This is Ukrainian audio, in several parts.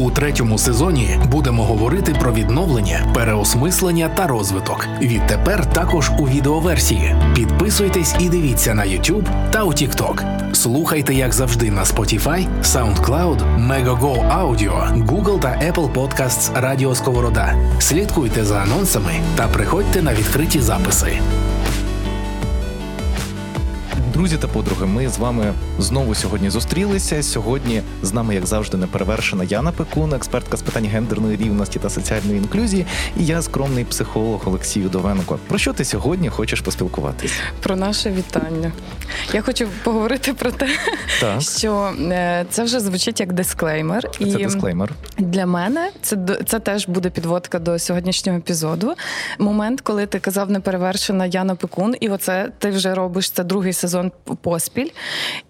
У третьому сезоні будемо говорити про відновлення, переосмислення та розвиток. Відтепер також у відеоверсії. Підписуйтесь і дивіться на YouTube та у TikTok. Слухайте, як завжди, на Spotify, SoundCloud, Megogo Audio, Google та Apple Podcasts Радіо Сковорода. Слідкуйте за анонсами та приходьте на відкриті записи. Друзі та подруги, ми з вами знову сьогодні зустрілися. Сьогодні з нами, як завжди, неперевершена Яна Пекун, експертка з питань гендерної рівності та соціальної інклюзії. І я скромний психолог Олексій Удовенко. Про що ти сьогодні хочеш поспілкуватись? Про наше вітання. Я хочу поговорити про те, так. що е, це вже звучить як дисклеймер. Це і дисклеймер. Для мене це це теж буде підводка до сьогоднішнього епізоду. Момент, коли ти казав неперевершена Яна Пекун, і оце ти вже робиш це другий сезон поспіль.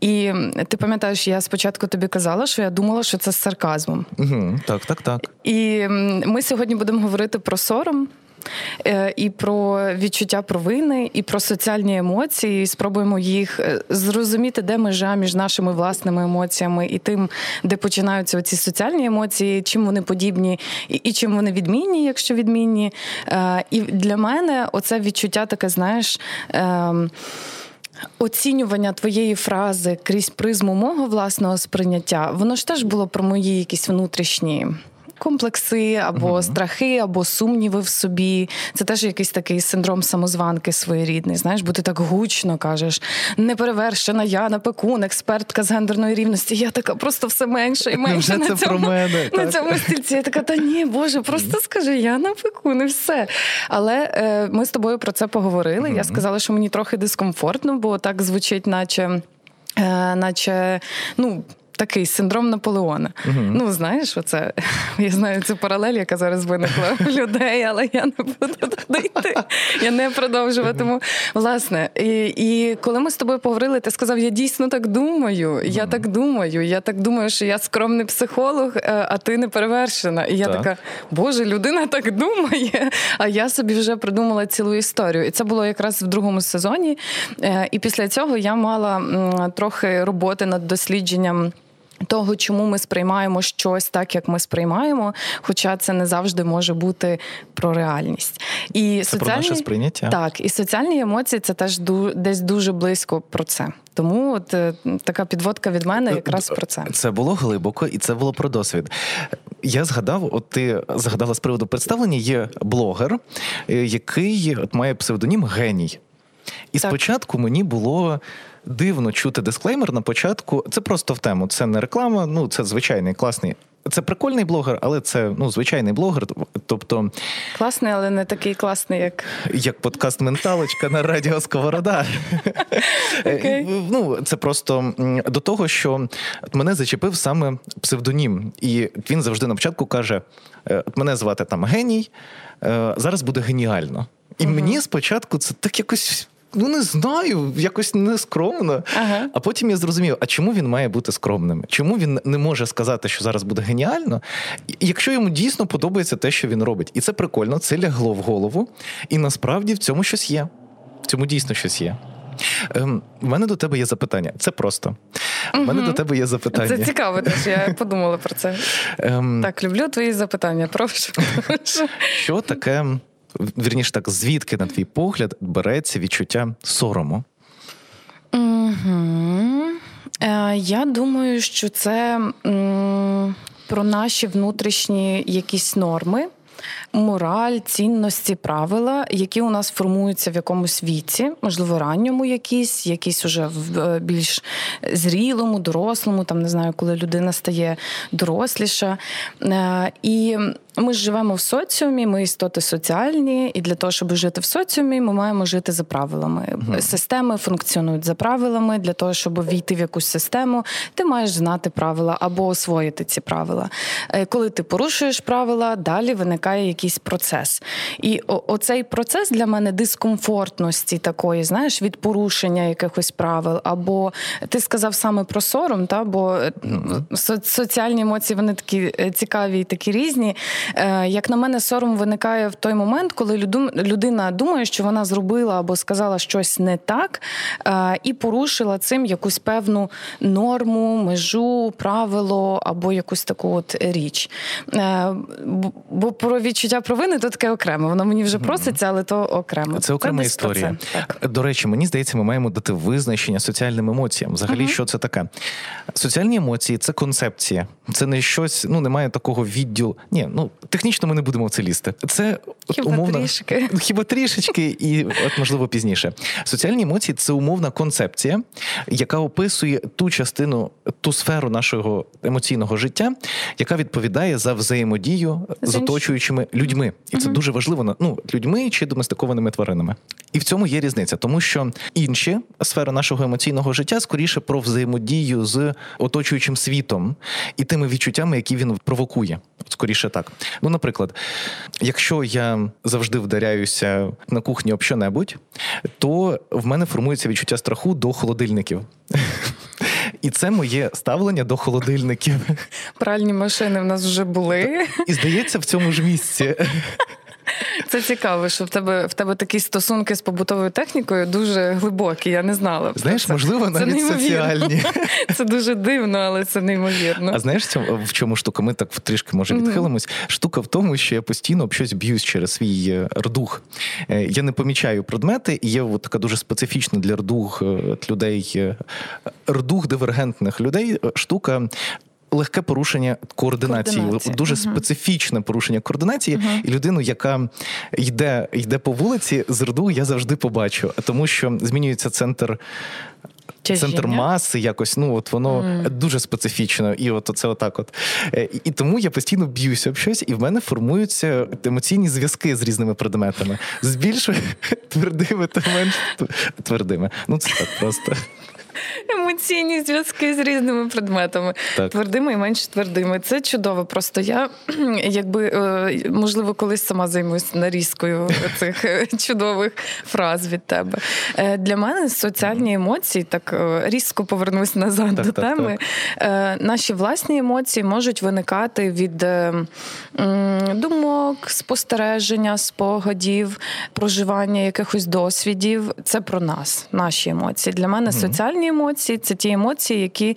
І ти пам'ятаєш, я спочатку тобі казала, що я думала, що це з сарказмом. Угу, Так, так, так. І ми сьогодні будемо говорити про сором. Е, і про відчуття провини, і про соціальні емоції. і Спробуємо їх е, зрозуміти, де межа між нашими власними емоціями і тим, де починаються ці соціальні емоції, чим вони подібні, і чим вони відмінні, якщо відмінні. Е, і для мене оце відчуття таке, знаєш. Ем, Оцінювання твоєї фрази крізь призму мого власного сприйняття, воно ж теж було про мої якісь внутрішні комплекси, або uh страхи, або сумніви в собі. Це теж якийсь такий синдром самозванки своєрідний. Знаєш, бо ти так гучно кажеш, неперевершена Яна Пекун, експертка з гендерної рівності. Я така просто все менше і менше на це цьому, про мене, на цьому стільці. Я така, та ні, Боже, просто скажи Яна Пекун і все. Але е, ми з тобою про це поговорили. uh Я сказала, що мені трохи дискомфортно, бо так звучить, наче. Е, наче ну такий синдром Наполеона. uh Ну, знаєш, оце я знаю цю паралель, яка зараз виникла у людей, але я не буду туди йти. Я не продовжуватиму. Власне, і і коли ми з тобою поговорили, ти сказав: я дійсно так думаю. Я так думаю. Я так думаю, що я скромний психолог, е, а ти не перевершена. І я так. така, Боже, людина так думає. А я собі вже придумала цілу історію. І це було якраз в другому сезоні. Е, і після цього я мала трохи роботи над дослідженням. Того, чому ми сприймаємо щось так, як ми сприймаємо, хоча це не завжди може бути про реальність. І це соціальні... про наше сприйняття. Так, і соціальні емоції це теж десь дуже близько про це. Тому от е, така підводка від мене якраз про це. Це було глибоко і це було про досвід. Я згадав, от ти згадала з приводу представлення, є блогер, е, який от має псевдонім геній. І так. спочатку мені було дивно чути дисклеймер на початку. Це просто в тему. Це не реклама, ну це звичайний класний. Це прикольний блогер, але це ну звичайний блогер. Тобто класний, але не такий класний, як Як подкаст Менталочка на радіо Сковорода. Okay. Ну це просто до того, що мене зачепив саме псевдонім, і він завжди на початку каже: «Е, мене звати там геній, е, зараз буде геніально. І uh мені спочатку це так якось ну не знаю, якось нескромно. Ага. А потім я зрозумів, а чому він має бути скромним? Чому він не може сказати, що зараз буде геніально, якщо йому дійсно подобається те, що він робить. І це прикольно, це лягло в голову. І насправді в цьому щось є. В цьому дійсно щось є. Ем, У мене до тебе є запитання. Це просто. У угу. мене до тебе є запитання. Це цікаво, теж я подумала про це. Ем... Так, люблю твої запитання. Прошу. Що таке вірніше так, звідки, на твій погляд, береться відчуття сорому? Е, Я думаю, що це про наші внутрішні якісь норми мораль, цінності, правила, які у нас формуються в якомусь віці, можливо, ранньому якісь, якісь уже в більш зрілому, дорослому, там не знаю, коли людина стає доросліша. Е, і ми ж живемо в соціумі, ми істоти соціальні, і для того, щоб жити в соціумі, ми маємо жити за правилами. mm Системи функціонують за правилами. Для того, щоб війти в якусь систему, ти маєш знати правила або освоїти ці правила. Е, коли ти порушуєш правила, далі виникає якийсь процес. І оцей процес для мене дискомфортності такої, знаєш, від порушення якихось правил. Або ти сказав саме про сором, та бо mm соціальні емоції вони такі е, цікаві і такі різні. Е, як на мене, сором виникає в той момент, коли людина думає, що вона зробила або сказала щось не так, е, і порушила цим якусь певну норму, межу, правило або якусь таку от річ. Е, бо про відчуття провини то таке окремо. Воно мені вже проситься, але то окремо. Це окрема історія. До речі, мені здається, ми маємо дати визначення соціальним емоціям. Взагалі, uh що це таке? Соціальні емоції це концепція. Це не щось, ну немає такого відділу. Ні, ну технічно ми не будемо в це лізти. Це хіба умовно, трішки. хіба трішечки, і от можливо пізніше. Соціальні емоції це умовна концепція, яка описує ту частину, ту сферу нашого емоційного життя, яка відповідає за взаємодію з оточуючими людьми, і це дуже важливо ну людьми чи доместикованими тваринами. І в цьому є різниця, тому що інші сфери нашого емоційного життя скоріше про взаємодію з оточуючим світом і тими відчуттями, які він провокує. Скоріше так. Ну, наприклад, якщо я завжди вдаряюся на кухні об що-небудь, то в мене формується відчуття страху до холодильників. І це моє ставлення до холодильників. Пральні машини в нас вже були. І здається, в цьому ж місці. Це цікаво, що в тебе в тебе такі стосунки з побутовою технікою дуже глибокі. Я не знала. Знаєш, це. можливо, навіть це соціальні. Це дуже дивно, але це неймовірно. А знаєш, в чому штука? Ми так трішки може відхилимось. Штука в тому, що я постійно об щось б'юсь через свій е, рдух. Е, я не помічаю предмети, і є така дуже специфічна для рдух е, людей, рдух дивергентних людей. Штука легке порушення координації, Координація. дуже uh специфічне порушення координації. uh І людину, яка йде йде по вулиці, з роду я завжди побачу, тому що змінюється центр. Тяжіння. Центр маси, якось, ну от воно mm. дуже специфічно, і от це отак. От е, і, і тому я постійно б'юся об щось, і в мене формуються емоційні зв'язки з різними предметами. З більш твердими та менш твердими. Ну це так просто емоційні зв'язки з різними предметами, так. твердими і менш твердими. Це чудово. Просто я якби е, можливо колись сама займусь нарізкою цих е, чудових фраз від тебе. Е, для мене соціальні емоції так різко повернусь назад так, до так, теми. Наші власні емоції можуть виникати від думок, спостереження, спогадів, проживання якихось досвідів. Це про нас, наші емоції. Для мене соціальні емоції це ті емоції, які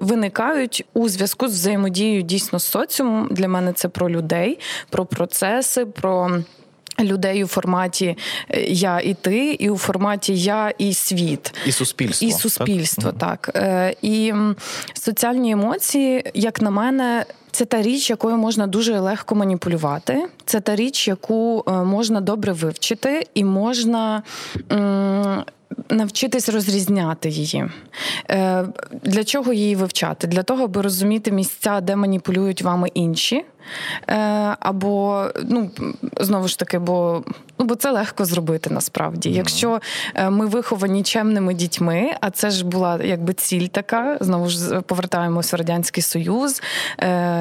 виникають у зв'язку з взаємодією дійсно з соціумом. Для мене це про людей, про процеси, про. Людей у форматі е, я і ти, і у форматі я і світ, і суспільство. І суспільство, так. так. Е, і соціальні емоції, як на мене, це та річ, якою можна дуже легко маніпулювати. Це та річ, яку е, можна добре вивчити, і можна навчитись розрізняти її. Е, для чого її вивчати? Для того, аби розуміти місця, де маніпулюють вами інші. Е, або, ну, знову ж таки, бо ну, бо це легко зробити насправді. Mm. Якщо е, ми виховані чемними дітьми, а це ж була якби ціль така, знову ж повертаємося в Радянський Союз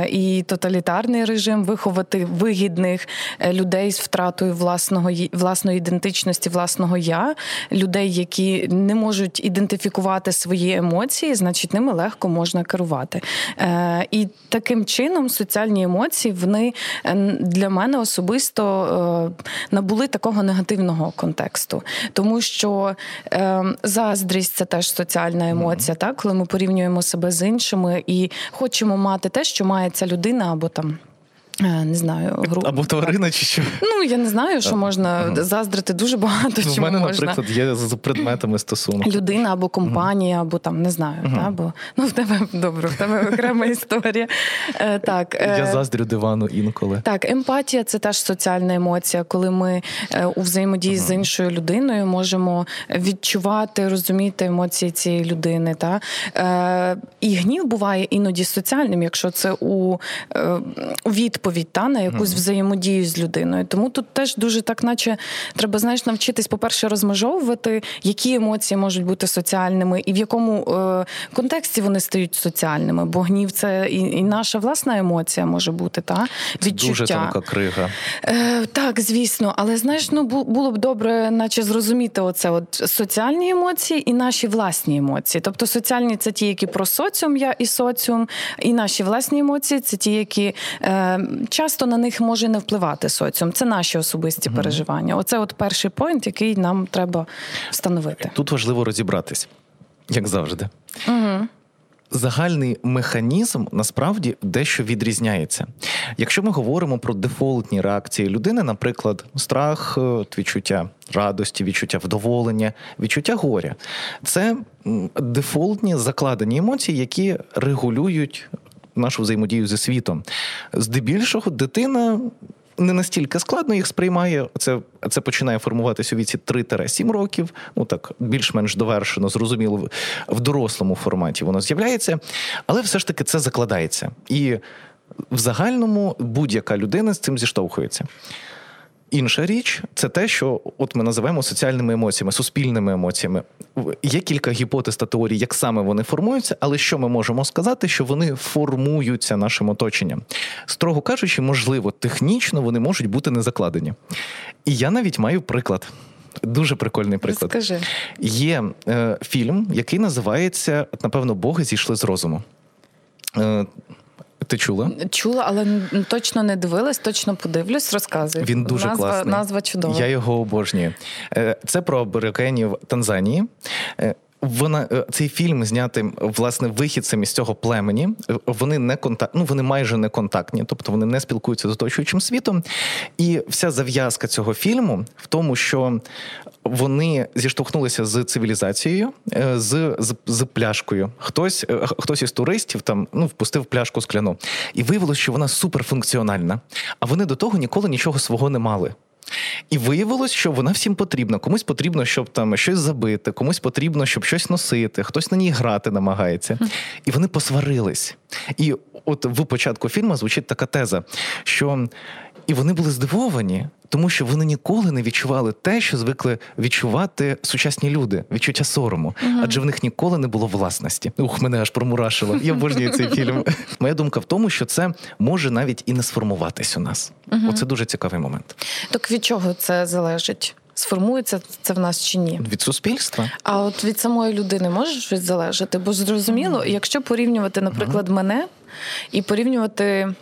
і тоталітарний режим виховати вигідних людей з втратою власного власної ідентичності, власного я, людей, які не можуть ідентифікувати свої емоції, значить ними легко можна керувати. Е, І таким чином соціальні емоції вони е, для мене особисто е, набули такого негативного контексту, тому що е, заздрість це теж соціальна емоція, mm-hmm. так коли ми порівнюємо себе з іншими і хочемо мати те, що має ця людина або там. Е, не знаю, гру... або тварина чи що. Ну я не знаю, що можна uh-huh. заздрити дуже багато. Ну, чому в мене, можна. наприклад, є з предметами стосунку. Людина або компанія, uh-huh. або там не знаю. Uh-huh. Та, бо ну в тебе добре, в тебе окрема історія. Е, так е, я заздрю дивану інколи. Так, емпатія це теж соціальна емоція, коли ми у взаємодії з іншою людиною можемо відчувати, розуміти емоції цієї людини. Та і гнів буває іноді соціальним, якщо це у, у від відповідь та на якусь mm-hmm. взаємодію з людиною. Тому тут теж дуже так, наче треба знаєш, навчитись, по-перше, розмежовувати, які емоції можуть бути соціальними, і в якому е, контексті вони стають соціальними. Бо гнів це і, і наша власна емоція може бути, та відчуття. Дуже тонка крига. Е, Так, звісно, але знаєш, ну було б добре, наче зрозуміти оце от соціальні емоції і наші власні емоції. Тобто соціальні це ті, які про соціум я і соціум, і наші власні емоції це ті, які. Е, часто на них може не впливати соціум. Це наші особисті угу. переживання. Оце от перший поінт, який нам треба встановити. Тут важливо розібратись, як завжди. Угу загальний механізм насправді дещо відрізняється. Якщо ми говоримо про дефолтні реакції людини, наприклад, страх, е, відчуття радості, відчуття вдоволення, відчуття горя, це дефолтні закладені емоції, які регулюють. Нашу взаємодію зі світом. Здебільшого дитина не настільки складно їх сприймає. Це це починає формуватися у віці 3-7 років. Ну так більш-менш довершено, зрозуміло в дорослому форматі воно з'являється, але все ж таки це закладається. І в загальному будь-яка людина з цим зіштовхується. Інша річ це те, що от ми називаємо соціальними емоціями, суспільними емоціями. Є кілька гіпотез та теорій, як саме вони формуються, але що ми можемо сказати, що вони формуються нашим оточенням. Строго кажучи, можливо, технічно вони можуть бути не закладені. І я навіть маю приклад. Дуже прикольний приклад. Скажи. Є е, фільм, який називається Напевно, Боги зійшли з розуму. Е, ти чула? Чула, але точно не дивилась, точно подивлюсь, розказуй. Він дуже назва, класний. Назва чудова. Я його обожнюю. Е, це про аборигенів Танзанії. Е, вона е, цей фільм знятий власне вихідцем із цього племені. Вони не контакт, ну вони майже не контактні, тобто вони не спілкуються з оточуючим світом. І вся зав'язка цього фільму в тому, що вони зіштовхнулися з цивілізацією, е, з з, з пляшкою. Хтось е, хтось із туристів там ну впустив пляшку скляну, і виявилося, що вона суперфункціональна. А вони до того ніколи нічого свого не мали. І виявилось, що вона всім потрібна. Комусь потрібно, щоб там щось забити, комусь потрібно, щоб щось носити, хтось на ній грати намагається. І вони посварились. І от в початку фільму звучить така теза, що і вони були здивовані, тому що вони ніколи не відчували те, що звикли відчувати сучасні люди, відчуття сорому, uh адже в них ніколи не було власності. Ух, мене аж промурашило. Я обожнюю цей фільм. Моя думка в тому, що це може навіть і не сформуватись у нас. uh Оце дуже цікавий момент. Так від чого це залежить? Сформується це в нас чи ні? Від суспільства. А от від самої людини може щось залежати? Бо зрозуміло, якщо порівнювати, наприклад, uh мене і порівнювати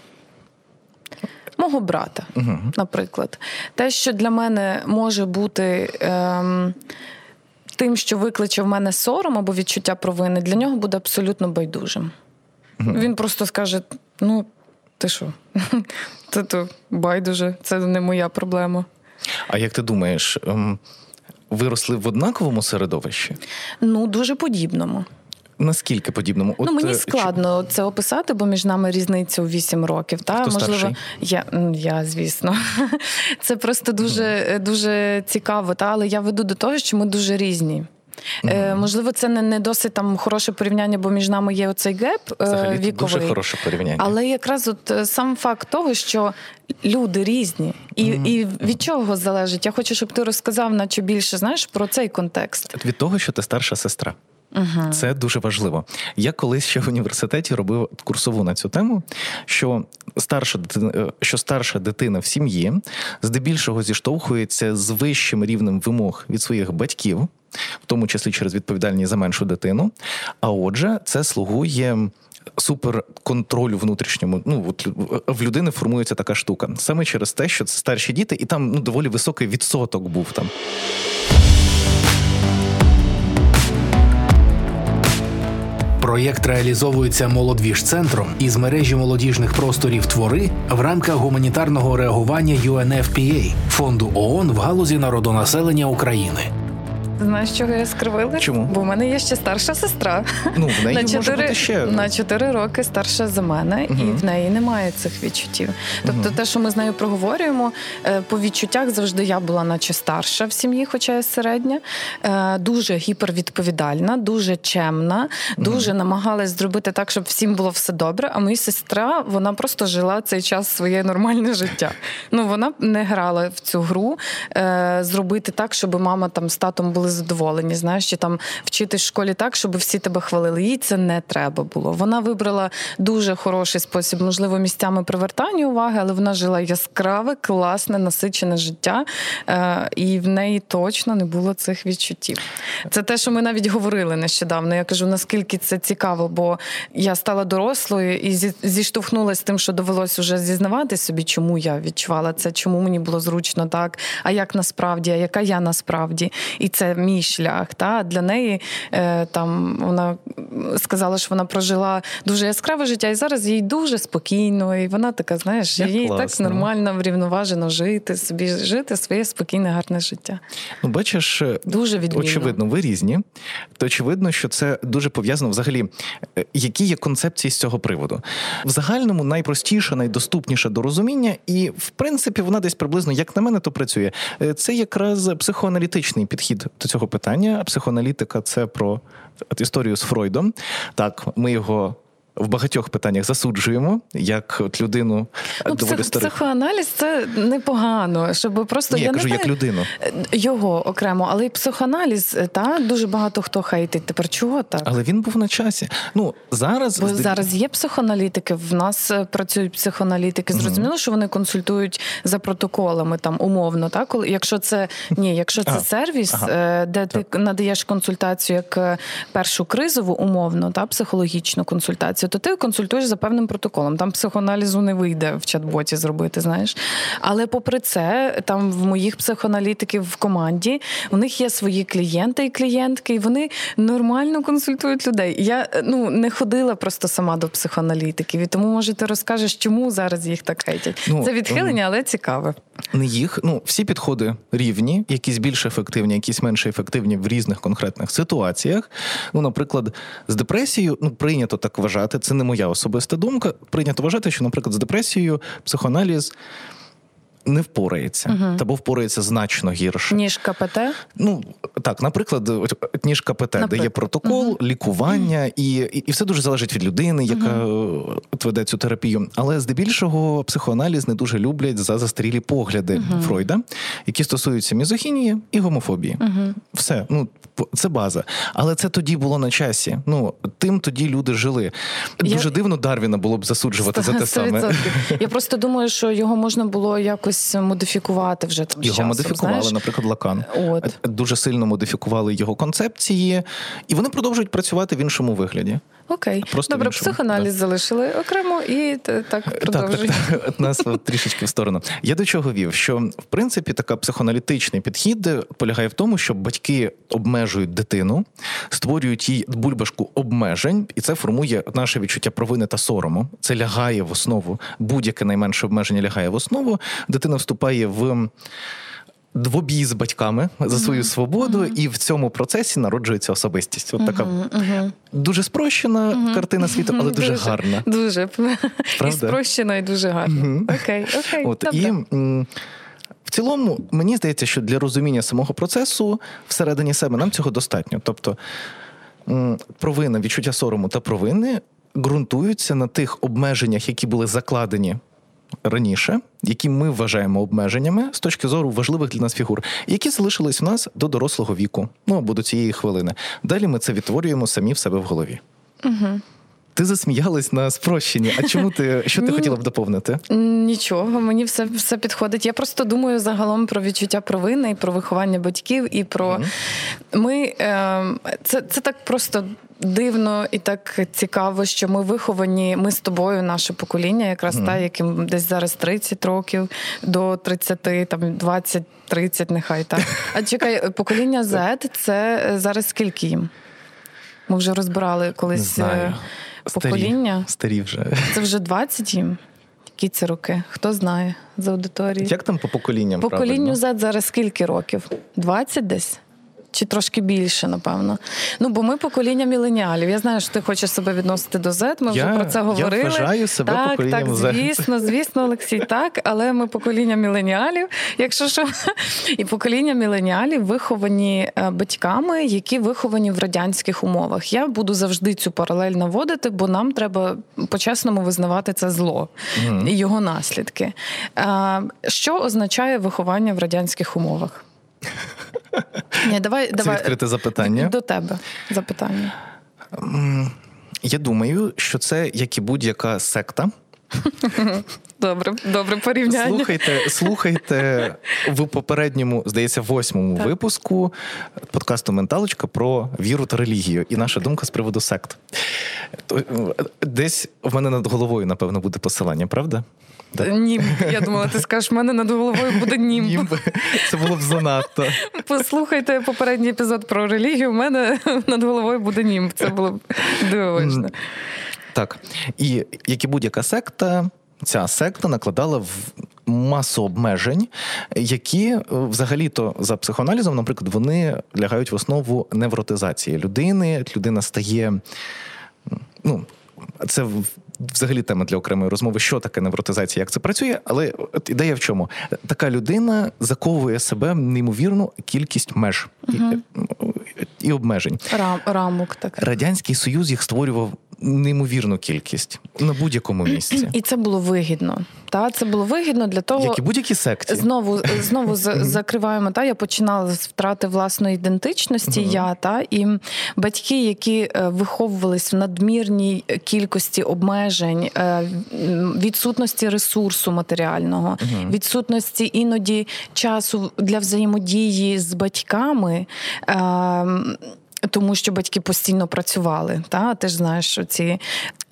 мого брата, угу. наприклад. Те, що для мене може бути. Ем, Тим, що викличе в мене сором або відчуття провини, для нього буде абсолютно байдужим. uh Він просто скаже: ну, ти що? Це то байдуже, це не моя проблема. А як ти думаєш, ем, виросли в однаковому середовищі? Ну, дуже подібному. Наскільки подібному? От, ну мені е, складно чи... це описати, бо між нами різниця у 8 років. Та Хто можливо, старший? я я, звісно, це просто дуже дуже цікаво. Та але я веду до того, що ми дуже різні. Mm-hmm. Можливо, це не не досить там хороше порівняння, бо між нами є оцей геп е, Взагалі, віковий. Дуже хороше порівняння. Але якраз от сам факт того, що люди різні, і mm-hmm. і від чого залежить? Я хочу, щоб ти розказав, наче більше знаєш про цей контекст. Від того, що ти старша сестра. Угу. Це дуже важливо. Я колись ще в університеті робив курсову на цю тему, що старша дитина, е, що старша дитина в сім'ї здебільшого зіштовхується з вищим рівнем вимог від своїх батьків, в тому числі через відповідальність за меншу дитину. А отже, це слугує. Суперконтролю внутрішньому, ну от в людини формується така штука саме через те, що це старші діти, і там ну доволі високий відсоток був там. Проєкт реалізовується молодвіж-центром із мережі молодіжних просторів твори в рамках гуманітарного реагування UNFPA – фонду ООН в галузі народонаселення України. Знаєш, чого я скривила? Чому? Бо в мене є ще старша сестра. Ну, в неї на може 4, бути ще. на 4 роки старша за мене, угу. і в неї немає цих відчуттів. Тобто, угу. те, що ми з нею проговорюємо, е, по відчуттях завжди я була, наче старша в сім'ї, хоча я середня, е, дуже гіпервідповідальна, дуже чемна, дуже угу. намагалась зробити так, щоб всім було все добре. А моя сестра вона просто жила цей час своє нормальне життя. Ну вона не грала в цю гру, е, зробити так, щоб мама там з татом були задоволені. Знаєш, чи там вчитись в школі так, щоб всі тебе хвалили. Їй це не треба було. Вона вибрала дуже хороший спосіб, можливо, місцями привертання уваги, але вона жила яскраве, класне, насичене життя, е, і в неї точно не було цих відчуттів. Це те, що ми навіть говорили нещодавно. Я кажу, наскільки це цікаво, бо я стала дорослою і зіштовхнулася з тим, що довелося вже зізнавати собі, чому я відчувала це, чому мені було зручно так, а як насправді, а яка я насправді, і це мій шлях. Та Для неї е, там вона сказала, що вона прожила дуже яскраве життя, і зараз їй дуже спокійно, і вона така, знаєш, як їй класно. так нормально, врівноважено жити, собі жити своє спокійне, гарне життя. Ну, бачиш, е, дуже відмінно. очевидно, ви різні. То очевидно, що це дуже пов'язано взагалі. Е, які є концепції з цього приводу? В загальному найпростіше, найдоступніше до розуміння, і в принципі вона десь приблизно, як на мене, то працює. Це якраз психоаналітичний підхід до цього питання. Психоаналітика це про історію з Фройдом. Так, ми його в багатьох питаннях засуджуємо як от людину ну, доволі псих, старих. Психоаналіз це непогано, щоб просто Ні, я, я кажу не як людину його окремо, але і психоаналіз, та дуже багато хто хейтить. Тепер чого так? Але він був на часі. Ну зараз Бо зараз є психоаналітики. В нас е, працюють психоаналітики. Зрозуміло, mm-hmm. що вони консультують за протоколами там умовно. Так, коли якщо це ні, якщо це сервіс, ага. Е, де так. ти надаєш консультацію як е, першу кризову умовно, та психологічну консультацію то ти консультуєш за певним протоколом. Там психоаналізу не вийде в чат-боті зробити, знаєш. Але попри це, там в моїх психоаналітиків в команді у них є свої клієнти і клієнтки, і вони нормально консультують людей. Я ну не ходила просто сама до психоаналітиків, і тому може ти розкажеш, чому зараз їх так хейтять. Ну, це відхилення, але цікаве. Не їх, ну всі підходи рівні, якісь більш ефективні, якісь менш ефективні в різних конкретних ситуаціях. Ну, наприклад, з депресією ну прийнято так вважати це не моя особиста думка. Прийнято вважати, що, наприклад, з депресією психоаналіз не впорається, угу. або впорається значно гірше. Ніж КПТ? Ну так, наприклад, ніж КПТ, наприклад. де є протокол, угу. лікування, і, і і, все дуже залежить від людини, яка веде цю терапію. Але здебільшого психоаналіз не дуже люблять за застарілі погляди Фройда, які стосуються мізохінії і гомофобії. Все, ну це база. Але це тоді було на часі. Ну тим тоді люди жили. Дуже Я... дивно Дарвіна було б засуджувати 100%. за те саме. Я просто думаю, що його можна було якось якось модифікувати вже там його часом, модифікували, знаєш? наприклад, Лакан. От дуже сильно модифікували його концепції, і вони продовжують працювати в іншому вигляді. Окей, Просто добре, психоаналіз да. залишили окремо і так продовжуємо. Так, так, так. Нас трішечки в сторону. Я до чого вів, що в принципі така психоаналітичний підхід полягає в тому, що батьки обмежують дитину, створюють їй бульбашку обмежень, і це формує наше відчуття провини та сорому. Це лягає в основу. Будь-яке найменше обмеження лягає в основу. Дитина вступає в двобій з батьками за свою свободу, uh-huh. і в цьому процесі народжується особистість. От така uh-huh. дуже спрощена картина світу, але дуже, дуже гарна. Дуже і спрощена, і дуже гарна. Окей, окей. От і в цілому, мені здається, що для розуміння самого процесу всередині себе нам цього достатньо. Тобто провина, відчуття сорому та провини ґрунтуються на тих обмеженнях, які були закладені раніше, які ми вважаємо обмеженнями з точки зору важливих для нас фігур, які залишились в нас до дорослого віку, ну або до цієї хвилини. Далі ми це відтворюємо самі в себе в голові. Угу. Ти засміялась на спрощенні. А чому ти що ти хотіла б доповнити? Нічого, мені все все підходить. Я просто думаю загалом про відчуття провини і про виховання батьків, і про mm ми е, це, це так просто дивно і так цікаво, що ми виховані. Ми з тобою, наше покоління, якраз mm. та, яким десь зараз 30 років до 30, там 20-30, нехай так. А чекай, покоління Z – це зараз скільки їм? Ми вже розбирали колись е, покоління. Старі, вже. Це вже 20 їм. Які це роки? Хто знає з аудиторії? Як там по поколінням? Поколінню Z зараз скільки років? 20 десь? Чи трошки більше, напевно. Ну, бо ми покоління міленіалів. Я знаю, що ти хочеш себе відносити до Z, Ми я, вже про це говорили. Я вважаю себе так, поколінням так, Z. звісно, звісно, Олексій, так. Але ми покоління міленіалів, якщо що, і покоління міленіалів виховані е, батьками, які виховані в радянських умовах. Я буду завжди цю паралель наводити, бо нам треба по-чесному визнавати це зло mm. і його наслідки. Що означає виховання в радянських умовах? Ні, давай, Це давай відкрите запитання. До тебе запитання. Я думаю, що це як і будь-яка секта. Добре, добре порівняння. Слухайте, слухайте в попередньому, здається, восьмому так. випуску подкасту Менталочка про віру та релігію. І наша думка з приводу сект. Десь в мене над головою, напевно, буде посилання, правда? Німб. Я думала, ти скажеш, в мене над головою буде німб. Німб. Це було б занадто. Послухайте попередній епізод про релігію. У мене над головою буде німб. Це було б дивовижно. Так. І як і будь-яка секта, ця секта накладала в масу обмежень, які е, взагалі-то за психоаналізом, наприклад, вони лягають в основу невротизації людини. Людина стає. ну, це взагалі тема для окремої розмови, що таке невротизація, як це працює. Але от ідея в чому? Така людина заковує себе неймовірну кількість меж угу. і, і обмежень. Рам, рамок так. Радянський Союз їх створював неймовірну кількість на будь-якому місці. І це було вигідно. Та це було вигідно для того, як і будь-які секції. Знову знову закриваємо. Та я починала з втрати власної ідентичності. Uh-huh. Я та і батьки, які е, виховувались в надмірній кількості обмежень, е, відсутності ресурсу матеріального, uh-huh. відсутності іноді часу для взаємодії з батьками. Тому що батьки постійно працювали. Та ти ж знаєш, що ці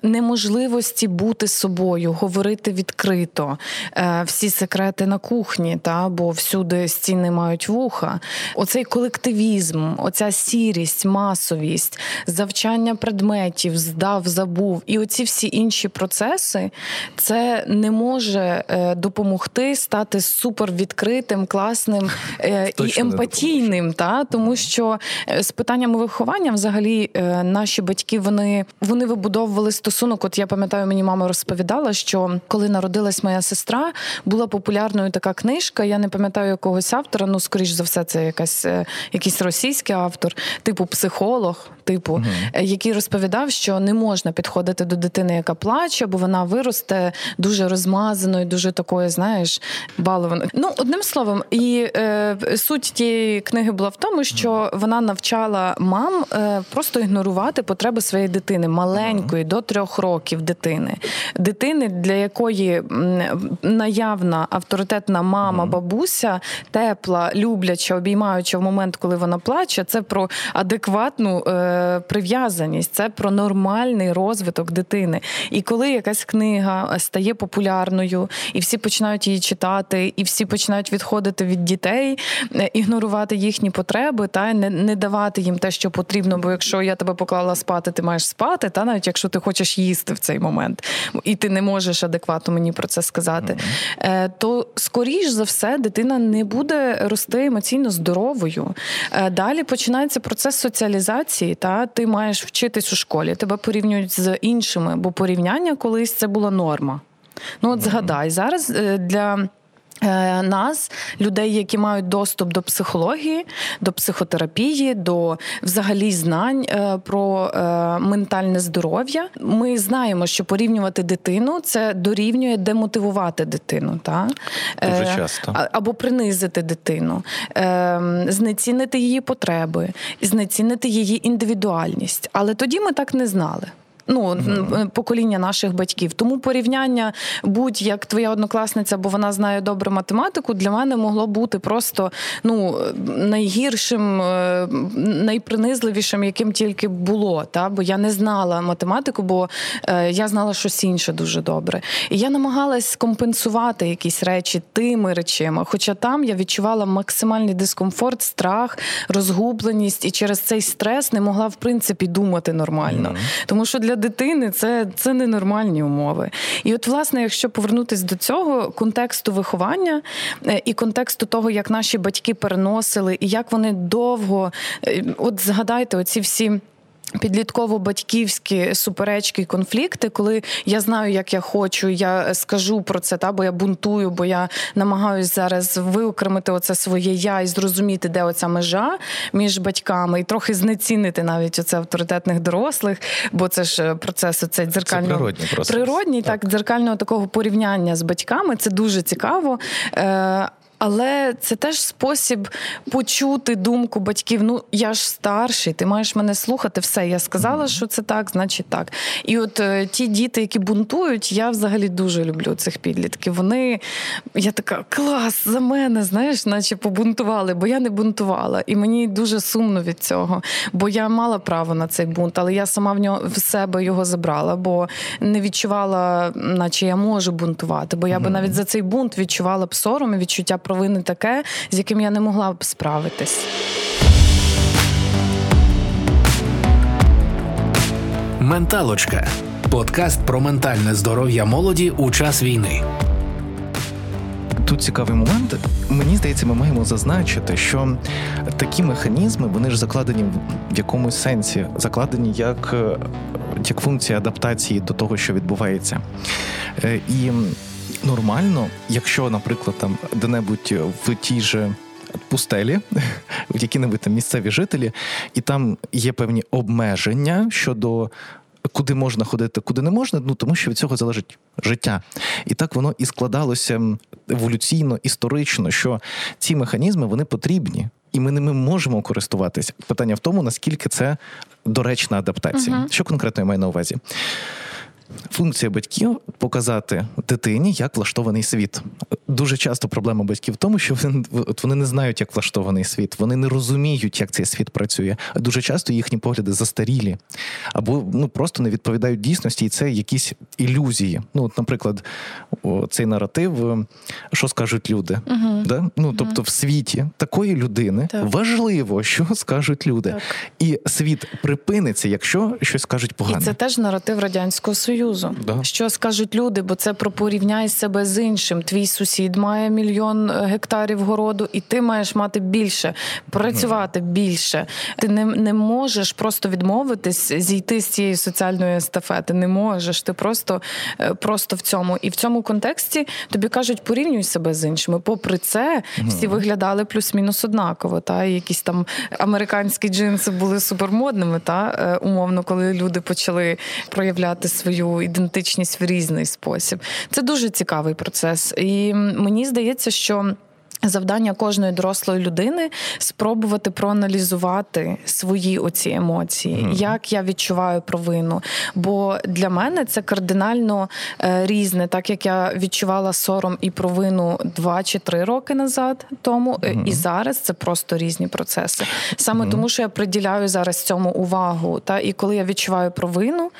неможливості бути собою, говорити відкрито, е, всі секрети на кухні, та бо всюди стіни мають вуха. Оцей колективізм, оця сірість, масовість, завчання предметів, здав, забув, і оці всі інші процеси це не може е, допомогти стати супер відкритим, класним е, і емпатійним, та тому що з питаннями виховання взагалі наші батьки вони, вони вибудовували стосунки стосунок, от я пам'ятаю, мені мама розповідала, що коли народилась моя сестра, була популярною така книжка. Я не пам'ятаю якогось автора. Ну, скоріш за все, це якась е, якийсь російський автор, типу психолог, типу, угу. який розповідав, що не можна підходити до дитини, яка плаче, бо вона виросте дуже розмазаною, дуже такою, знаєш, балованою. Ну, одним словом, і е, суть тієї книги була в тому, що вона навчала мам е, просто ігнорувати потреби своєї дитини, маленької до трьох трьох років дитини, дитини, для якої наявна авторитетна мама, бабуся, тепла, любляча, обіймаюча в момент, коли вона плаче, це про адекватну е, прив'язаність, це про нормальний розвиток дитини. І коли якась книга стає популярною, і всі починають її читати, і всі починають відходити від дітей, е, ігнорувати їхні потреби, та не, не давати їм те, що потрібно. Бо якщо я тебе поклала спати, ти маєш спати, та навіть якщо ти хочеш їсти в цей момент, і ти не можеш адекватно мені про це сказати, mm-hmm. то скоріш за все дитина не буде рости емоційно здоровою. Е, далі починається процес соціалізації. Та ти маєш вчитись у школі, тебе порівнюють з іншими, бо порівняння колись це була норма. Ну от згадай зараз е, для. Е, нас, людей, які мають доступ до психології, до психотерапії, до взагалі знань е, про е, ментальне здоров'я. Ми знаємо, що порівнювати дитину це дорівнює демотивувати дитину, та Дуже часто. або принизити дитину, знецінити її потреби, знецінити її індивідуальність. Але тоді ми так не знали ну mm-hmm. покоління наших батьків. Тому порівняння будь-як твоя однокласниця, бо вона знає добру математику, для мене могло бути просто ну найгіршим, е, найпринизливішим, яким тільки було. Та? Бо я не знала математику, бо е, я знала щось інше дуже добре. І я намагалась компенсувати якісь речі тими речами. Хоча там я відчувала максимальний дискомфорт, страх, розгубленість, і через цей стрес не могла в принципі думати нормально. Mm-hmm. Тому що для дитини це це ненормальні умови. І от, власне, якщо повернутися до цього контексту виховання е, і контексту того, як наші батьки переносили, і як вони довго, е, от згадайте, оці всі. Підлітково-батьківські суперечки, конфлікти, коли я знаю, як я хочу, я скажу про це, та бо я бунтую, бо я намагаюся зараз виокремити оце своє я і зрозуміти, де оця межа між батьками, і трохи знецінити навіть оце авторитетних дорослих, бо це ж е, процес оце дзеркального природній, природній, так. так дзеркального такого порівняння з батьками. Це дуже цікаво. Але це теж спосіб почути думку батьків. Ну я ж старший, ти маєш мене слухати. Все, я сказала, що це так, значить так. І от е, ті діти, які бунтують, я взагалі дуже люблю цих підлітків. Вони я така клас за мене, знаєш, наче побунтували, бо я не бунтувала. І мені дуже сумно від цього, бо я мала право на цей бунт, але я сама в нього в себе його забрала, бо не відчувала, наче я можу бунтувати. Бо я би навіть за цей бунт відчувала б сором і відчуття провини таке, з яким я не могла б справитись. Менталочка подкаст про ментальне здоров'я молоді у час війни. Тут цікавий момент. Мені здається, ми маємо зазначити, що такі механізми вони ж закладені в якомусь сенсі, закладені як як функція адаптації до того, що відбувається. Е, і нормально, якщо, наприклад, там де-небудь в тій же пустелі, в які-небудь там місцеві жителі, і там є певні обмеження щодо. Куди можна ходити, куди не можна, ну тому що від цього залежить життя. І так воно і складалося еволюційно, історично, що ці механізми вони потрібні, і ми ними можемо користуватися. Питання в тому, наскільки це доречна адаптація. Uh-huh. Що конкретно я маю на увазі? Функція батьків показати дитині, як влаштований світ. Дуже часто проблема батьків в тому, що вони, от вони не знають, як влаштований світ, вони не розуміють, як цей світ працює. Дуже часто їхні погляди застарілі або ну просто не відповідають дійсності, і це якісь ілюзії. Ну, от, наприклад, цей наратив, що скажуть люди. uh Да? Ну, Тобто, в світі такої людини так. важливо, що скажуть люди, так. і світ припиниться, якщо щось скажуть погане. І Це теж наратив радянського союзу. Союзу. Да. Що скажуть люди, бо це про порівняй себе з іншим. Твій сусід має мільйон е, гектарів городу, і ти маєш мати більше, працювати більше. Ти не не можеш просто відмовитись, зійти з цієї соціальної естафети. Не можеш. Ти просто е, просто в цьому. І в цьому контексті тобі кажуть, порівнюй себе з іншими. Попри це, всі виглядали плюс-мінус однаково. Та якісь там американські джинси були супермодними, та е, умовно, коли люди почали проявляти свою ідентичність в різний спосіб. Це дуже цікавий процес, і мені здається, що. Завдання кожної дорослої людини спробувати проаналізувати свої оці емоції, mm-hmm. як я відчуваю провину. Бо для мене це кардинально е, різне, так як я відчувала сором і провину два чи три роки назад тому, mm-hmm. і зараз це просто різні процеси. Саме mm-hmm. тому, що я приділяю зараз цьому увагу. Та і коли я відчуваю провину,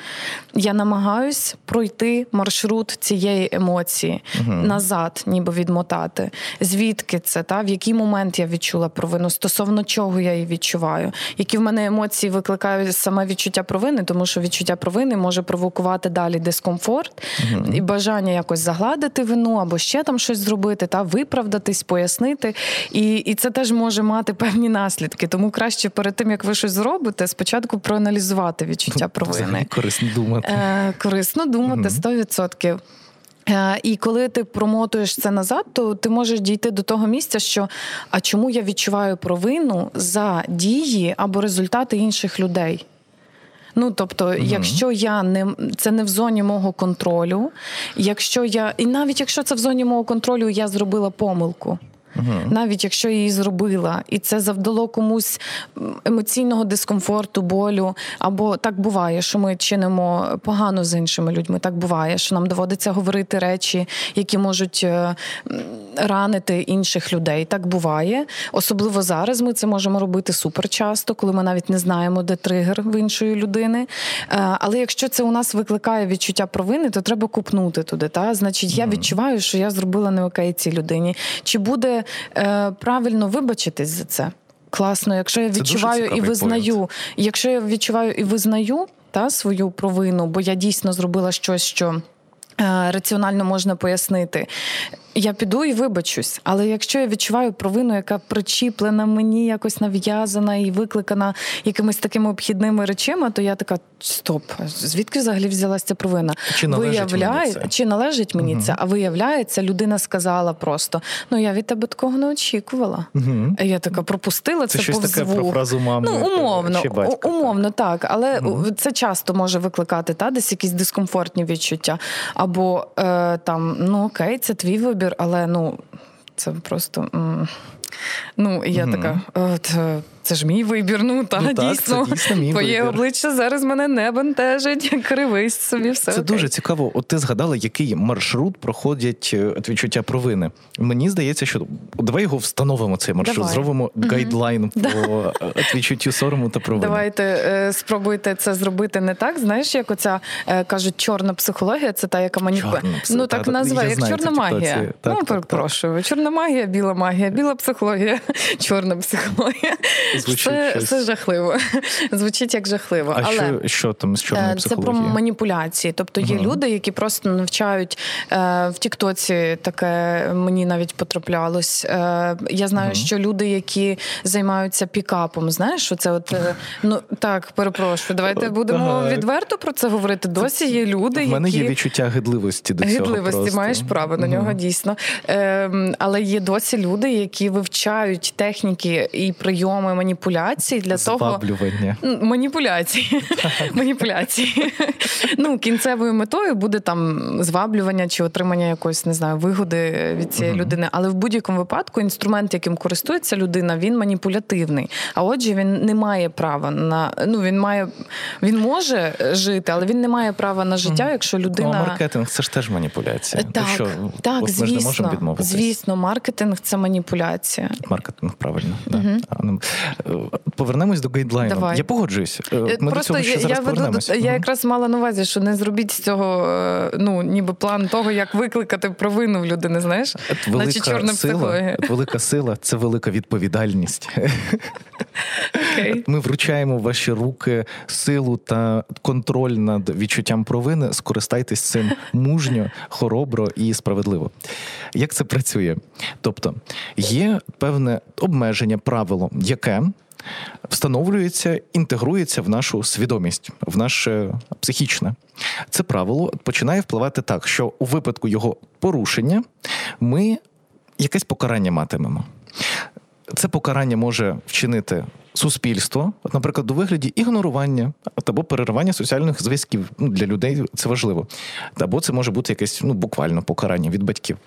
я намагаюсь пройти маршрут цієї емоції назад, ніби відмотати. Звідки звідки це, та в який момент я відчула провину, стосовно чого я її відчуваю, які в мене емоції викликають саме відчуття провини, тому що відчуття провини може провокувати далі дискомфорт угу. і бажання якось загладити вину або ще там щось зробити, та виправдатись, пояснити. І і це теж може мати певні наслідки. Тому краще перед тим як ви щось зробите, спочатку проаналізувати відчуття провини. Корисно думати. Е, Корисно думати 100%. Е, і коли ти промотуєш це назад, то ти можеш дійти до того місця, що а чому я відчуваю провину за дії або результати інших людей? Ну тобто, mm якщо я не це не в зоні мого контролю, якщо я і навіть якщо це в зоні мого контролю, я зробила помилку. Угу. Навіть якщо я її зробила, і це завдало комусь емоційного дискомфорту, болю. Або так буває, що ми чинимо погано з іншими людьми. Так буває, що нам доводиться говорити речі, які можуть е, ранити інших людей. Так буває. Особливо зараз ми це можемо робити супер часто, коли ми навіть не знаємо, де тригер в іншої людини. Е, але якщо це у нас викликає відчуття провини, то треба купнути туди. Та значить, я відчуваю, що я зробила не окей цій людині. Чи буде е, правильно вибачитись за це. Класно, якщо я відчуваю і визнаю, погляд. якщо я відчуваю і визнаю та свою провину, бо я дійсно зробила щось, що. Е, раціонально можна пояснити, я піду і вибачусь, але якщо я відчуваю провину, яка причіплена мені, якось нав'язана і викликана якимись такими обхідними речами, то я така: стоп, звідки взагалі взялася ця провина? Чи належить Виявляє, мені це? чи належить мені угу. це? А виявляється, людина сказала просто: ну я від тебе такого не очікувала. Угу. Я така пропустила це, це щось повз таке про фразу мами. Ну, умовно, чи батька, умовно, так, але угу. це часто може викликати та десь якісь дискомфортні відчуття. Або е, там ну окей, це твій вибір вибір, але ну. це просто. Ну, я mm така, от, це ж мій вибір. Ну та ну, дійсно це дійсно мій твоє вибір. обличчя зараз мене не бентежить, кривись собі. все Це окей. дуже цікаво. От ти згадала, який маршрут проходять е, відчуття провини. Мені здається, що давай його встановимо цей маршрут, Давай. зробимо mm гайдлайн по е, відчуттю сорому та провини. Давайте е, спробуйте це зробити не так. Знаєш, як оця кажуть, чорна психологія, це та, яка маніпулює. Ну так та, називає, як знаю, чорна магія. Так, ну, так, перепрошую. Так. Чорна магія, біла магія, біла психологія, чорна психологія. Звучить це, щось. це жахливо. Звучить як жахливо. А Але... що, що там з чорною психологією? Це про маніпуляції. Тобто є угу. люди, які просто навчають е, в Тіктоці таке мені навіть потраплялось. Е, я знаю, угу. що люди, які займаються пікапом, знаєш, що це от е, ну так, перепрошую. Давайте будемо відверто про це говорити. Досі є люди, в мене які... є відчуття гидливості до цього. Гидливості, маєш право на нього, дійсно. Е, але є досі люди, які вивчають техніки і прийоми маніпуляцій для того маніпуляції. маніпуляції. ну, кінцевою метою буде там зваблювання чи отримання якоїсь не знаю вигоди від цієї людини. Але в будь-якому випадку інструмент, яким користується людина, він маніпулятивний. А отже, він не має права на ну він має він може жити, але він не має права на життя, якщо людина ну, а маркетинг це ж теж маніпуляція. Так, що, так, звісно, ми ж не можемо відмовитись. звісно, маркетинг це маніпуляція. Маркетинг правильно. Uh-huh. Да. Повернемось до гайдлайну. Давай. Я погоджуюсь. Ми Просто до цього ще я, зараз повернемося. я якраз мала на увазі, що не зробіть з цього ну ніби план того, як викликати провину в людини. Знаєш, велика наче чорна сила, психологія. велика сила це велика відповідальність. Okay. Ми вручаємо в ваші руки силу та контроль над відчуттям провини. Скористайтесь цим мужньо, хоробро і справедливо. Як це працює? Тобто є певне обмеження, правило, яке встановлюється, інтегрується в нашу свідомість, в наше психічне. Це правило починає впливати так, що у випадку його порушення ми якесь покарання матимемо. Це покарання може вчинити суспільство, наприклад, у вигляді ігнорування або переривання соціальних зв'язків ну, для людей це важливо. Або це може бути якесь ну, буквально покарання від батьків.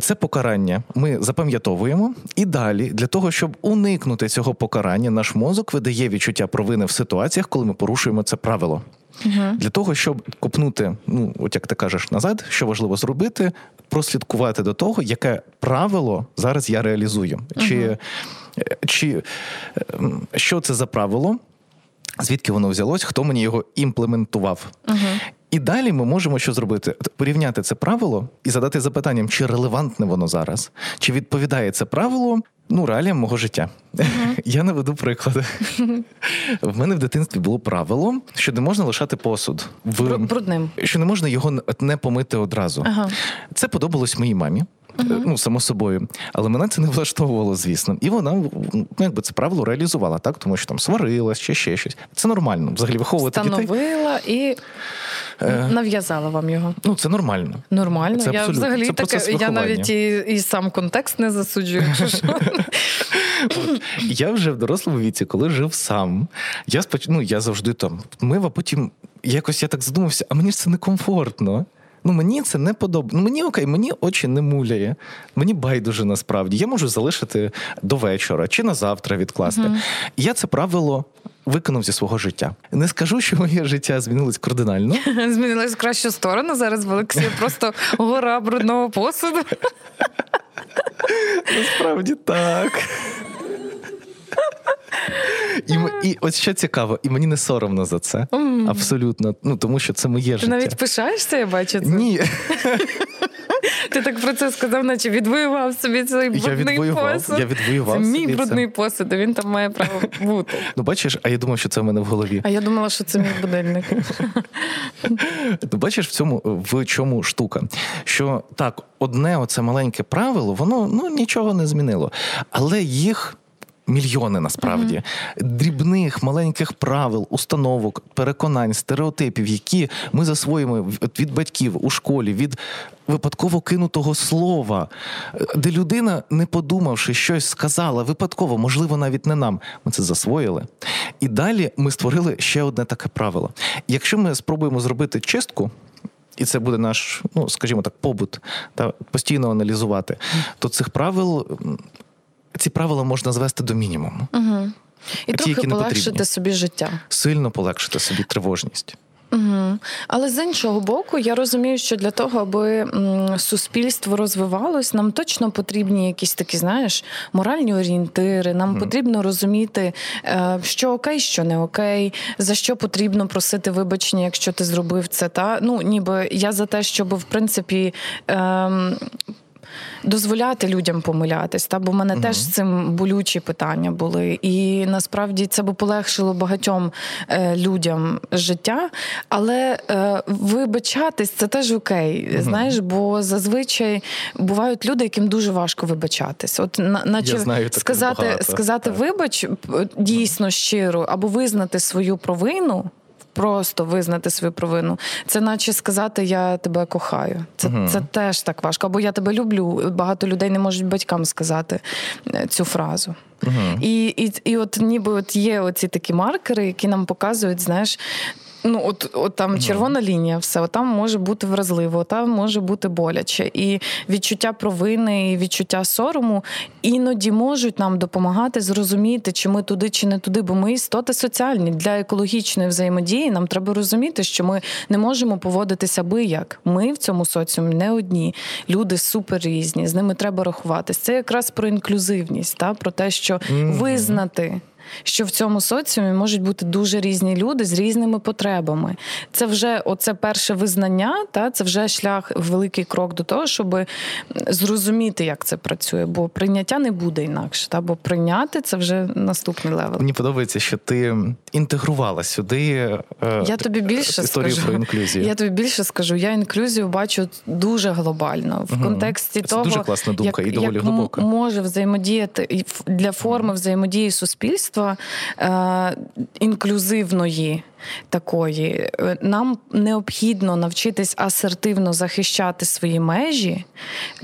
Це покарання ми запам'ятовуємо, і далі для того, щоб уникнути цього покарання, наш мозок видає відчуття провини в ситуаціях, коли ми порушуємо це правило. Угу. Для того, щоб копнути, ну от як ти кажеш назад, що важливо зробити, прослідкувати до того, яке правило зараз я реалізую, угу. чи, чи що це за правило, звідки воно взялось, хто мені його імплементував. Угу. І далі ми можемо що зробити? Порівняти це правило і задати запитанням, чи релевантне воно зараз, чи відповідає це правило ну, реаліям мого життя. Uh-huh. Я наведу приклади. В мене в дитинстві було правило, що не можна лишати посуд в брудним, що не можна його не помити одразу. Uh-huh. Це подобалось моїй мамі. Uh-huh. Ну, само собою, але мене це не влаштовувало, звісно. І вона ну, якби це правило реалізувала, так, тому що там сварилась чи ще щось. Це нормально. Взагалі виховувати Встановила дітей. і нав'язала вам його. Ну, це нормально. Нормально. Це я взагалі це таке, я навіть і, і сам контекст не засуджую. Я вже в дорослому віці, коли жив сам, я споч... ну, я завжди там мив, а потім якось я так задумався, а мені ж це некомфортно. Ну, мені це не подобається. Ну, мені окей, мені очі не муляє. Мені байдуже насправді. Я можу залишити до вечора чи на завтра відкласти. Uh-huh. Я це правило виконав зі свого життя. Не скажу, що моє життя змінилось кардинально. Змінилось в кращу сторону. Зараз в Олексія просто гора брудного посуду. Насправді так. І і ось що цікаво, і мені не соромно за це. Mm. Абсолютно. Ну тому що це моє Ти життя. Ти навіть пишаєшся, я бачу це? Ні. Ти так про це сказав, наче відвоював собі цей брудний я посуд. Я відвоював Це мій брудний це. посуд, він там має право бути. Ну, бачиш, а я думав, що це в мене в голові. А я думала, що це мій будильник. Ну, бачиш, в цьому в чому штука? Що так, одне оце маленьке правило, воно ну нічого не змінило. Але їх. Мільйони насправді uh-huh. дрібних маленьких правил, установок, переконань, стереотипів, які ми засвоїмо від батьків у школі, від випадково кинутого слова, де людина, не подумавши, щось сказала випадково, можливо, навіть не нам. Ми це засвоїли. І далі ми створили ще одне таке правило. Якщо ми спробуємо зробити чистку. і це буде наш, ну скажімо так, побут, та постійно аналізувати, то цих правил ці правила можна звести до мінімуму. Угу. І Ті, трохи полегшити собі життя. Сильно полегшити собі тривожність. Угу. Але з іншого боку, я розумію, що для того, аби суспільство розвивалось, нам точно потрібні якісь такі, знаєш, моральні орієнтири. Нам угу. потрібно розуміти, е, що окей, що не окей, за що потрібно просити вибачення, якщо ти зробив це. Та ну ніби я за те, щоб в принципі. Е, дозволяти людям помилятись. Та бо в мене угу. теж з цим болючі питання були. І насправді це би полегшило багатьом е, людям життя. Але е, вибачатись це теж окей. Угу. Знаєш, бо зазвичай бувають люди, яким дуже важко вибачатись. От наче Я знаю, сказати, сказати вибач дійсно щиро або визнати свою провину просто визнати свою провину. Це наче сказати Я тебе кохаю. Це uh це теж так важко. Або я тебе люблю. Багато людей не можуть батькам сказати е, цю фразу. uh І і, і от ніби от є оці такі маркери, які нам показують, знаєш, ну от от там червона лінія, все от там може бути вразливо, там може бути боляче. І відчуття провини, і відчуття сорому іноді можуть нам допомагати зрозуміти, чи ми туди, чи не туди, бо ми істоти соціальні для екологічної взаємодії. Нам треба розуміти, що ми не можемо поводитися абияк. Ми в цьому соціумі не одні. Люди супер різні, з ними треба рахуватись. Це якраз про інклюзивність, та про те, що визнати що в цьому соціумі можуть бути дуже різні люди з різними потребами. Це вже оце перше визнання, та це вже шлях, великий крок до того, щоб зрозуміти, як це працює, бо прийняття не буде інакше. Та бо прийняти це вже наступний level. Мені подобається, що ти інтегрувала сюди. Е, я тобі більше історію скажу. про інклюзію. Я тобі більше скажу. Я інклюзію бачу дуже глобально в угу. контексті це того, дуже класна думка як, і доволі як глибока. може взаємодіяти для форми взаємодії суспільства суспільства е, інклюзивної такої. Е, нам необхідно навчитись асертивно захищати свої межі.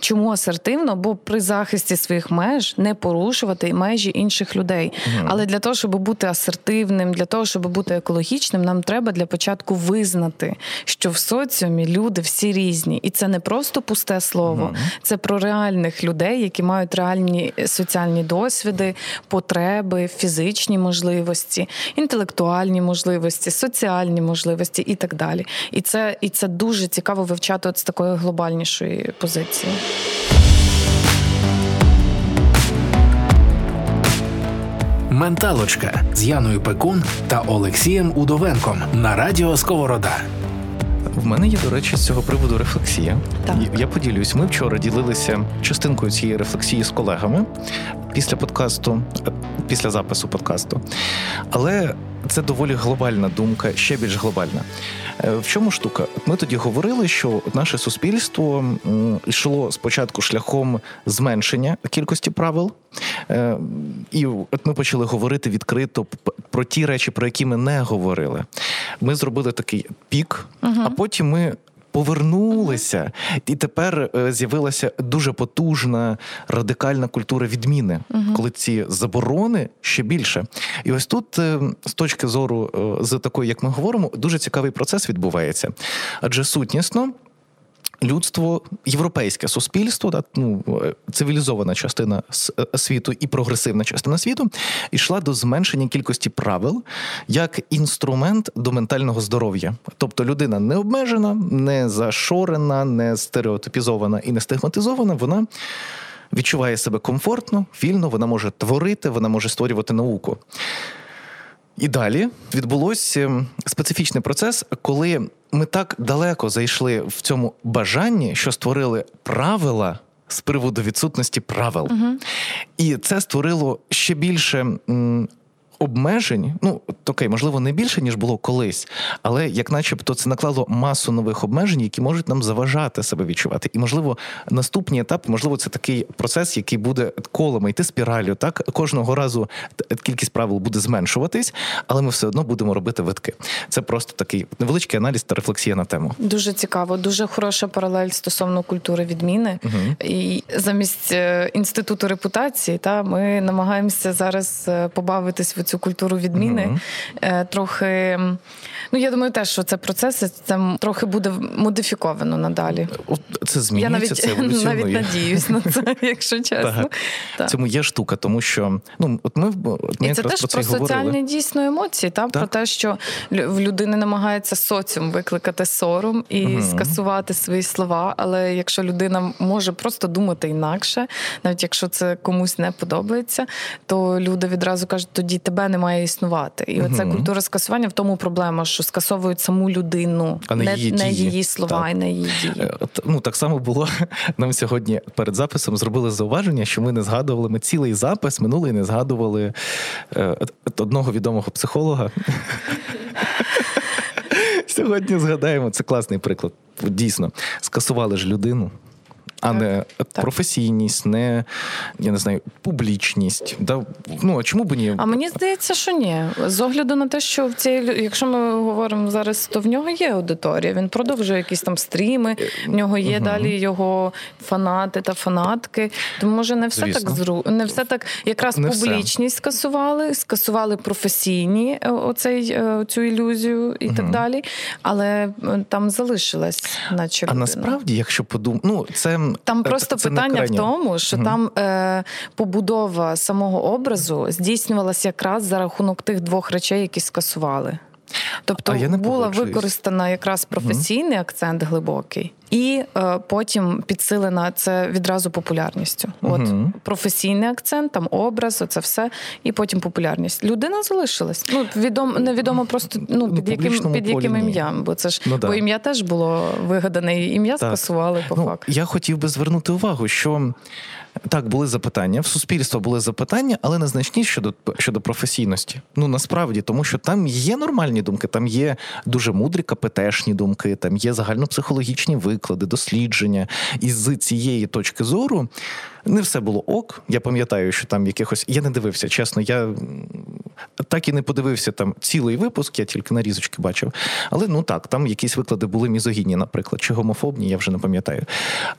Чому асертивно? Бо при захисті своїх меж не порушувати межі інших людей. Угу. Але для того, щоб бути асертивним, для того, щоб бути екологічним, нам треба для початку визнати, що в соціумі люди всі різні, і це не просто пусте слово, угу. це про реальних людей, які мають реальні соціальні досвіди, потреби, фізичні можливості, інтелектуальні можливості соціальні можливості і так далі. І це, І це дуже цікаво вивчати от з такої глобальнішої позиції. Менталочка з Яною Пекун та Олексієм Удовенком на радіо Сковорода. В мене є, до речі, з цього приводу рефлексія. Так. Я поділюсь. Ми вчора ділилися частинкою цієї рефлексії з колегами після подкасту, після запису подкасту. Але це доволі глобальна думка, ще більш глобальна. Е, в чому штука? Ми тоді говорили, що наше суспільство йшло спочатку шляхом зменшення кількості правил, е, і от ми почали говорити відкрито про ті речі, про які ми не говорили. Ми зробили такий пік, угу. а потім ми повернулися, і тепер е, з'явилася дуже потужна радикальна культура відміни, коли ці заборони ще більше. І ось тут, е, з точки зору, е, з такої, як ми говоримо, дуже цікавий процес відбувається, адже сутнісно людство, європейське суспільство, да, ну, цивілізована частина е, світу і прогресивна частина світу йшла до зменшення кількості правил як інструмент до ментального здоров'я. Тобто людина не обмежена, не зашорена, не стереотипізована і не стигматизована. Вона. Відчуває себе комфортно, вільно, вона може творити, вона може створювати науку. І далі відбулося ем, специфічний процес, коли ми так далеко зайшли в цьому бажанні, що створили правила з приводу відсутності правил. Угу. І це створило ще більше обмежень, ну окей, можливо, не більше ніж було колись, але як, начебто, це наклало масу нових обмежень, які можуть нам заважати себе відчувати. І можливо, наступні етапи, можливо, це такий процес, який буде колами йти спіралю. Так кожного разу кількість правил буде зменшуватись, але ми все одно будемо робити витки. Це просто такий невеличкий аналіз та рефлексія на тему. Дуже цікаво, дуже хороша паралель стосовно культури відміни. Угу. І замість е, інституту репутації, та ми намагаємося зараз е, побавитись в цю культуру відміни. Угу. Трохи, ну я думаю, теж що це процес, це трохи буде модифіковано надалі. Це змінюється, це навіть надіюсь на це, якщо чесно. Так. Цьому є штука, тому що ну от ми от ми І це теж про, про соціальні дійсно емоції, та про те, що в людини намагається соціум викликати сором і угу. скасувати свої слова. Але якщо людина може просто думати інакше, навіть якщо це комусь не подобається, то люди відразу кажуть, тоді тебе не має існувати. І угу. оця культура скасування в тому проблема, що скасовують саму людину, а не, не її, не її слова так. і не її дії. Е, ну так само було нам сьогодні перед записом. Зробили зауваження, що ми не згадували ми цілий запис минулий не згадували е, одного відомого психолога. Сьогодні згадаємо це класний приклад. Дійсно, скасували ж людину а не так. професійність, не я не знаю, публічність. Да? Ну а чому б ні? А мені здається, що ні. З огляду на те, що в цій якщо ми говоримо зараз, то в нього є аудиторія. Він продовжує якісь там стріми, в нього є угу. далі його фанати та фанатки. Тому може не все Звісно. так зру не все так, якраз не публічність все. скасували, скасували професійні е, оцей е, цю ілюзію і угу. так далі. Але е, там залишилась, наче а насправді, якщо подумати, ну це там е, просто це питання в тому, що угу. там е, побудова самого образу здійснювалася якраз за рахунок тих двох речей, які скасували. Тобто була використана якраз професійний mm акцент глибокий, і е, потім підсилена це відразу популярністю. От mm професійний акцент, там образ, оце все, і потім популярність. Людина залишилась. Ну відомо невідомо просто ну, ну під яким під яким ім'ям, бо це ж ну, бо ім'я теж було вигадане, ім'я так. скасували по ну, факту. Я хотів би звернути увагу, що. Так, були запитання в суспільства були запитання, але незначні щодо щодо професійності. Ну насправді, тому що там є нормальні думки, там є дуже мудрі КПТшні думки, там є загальнопсихологічні виклади, дослідження. І з цієї точки зору не все було ок. Я пам'ятаю, що там якихось. Я не дивився, чесно, я так і не подивився там цілий випуск, я тільки нарізочки бачив. Але ну так, там якісь виклади були мізогінні, наприклад, чи гомофобні, я вже не пам'ятаю.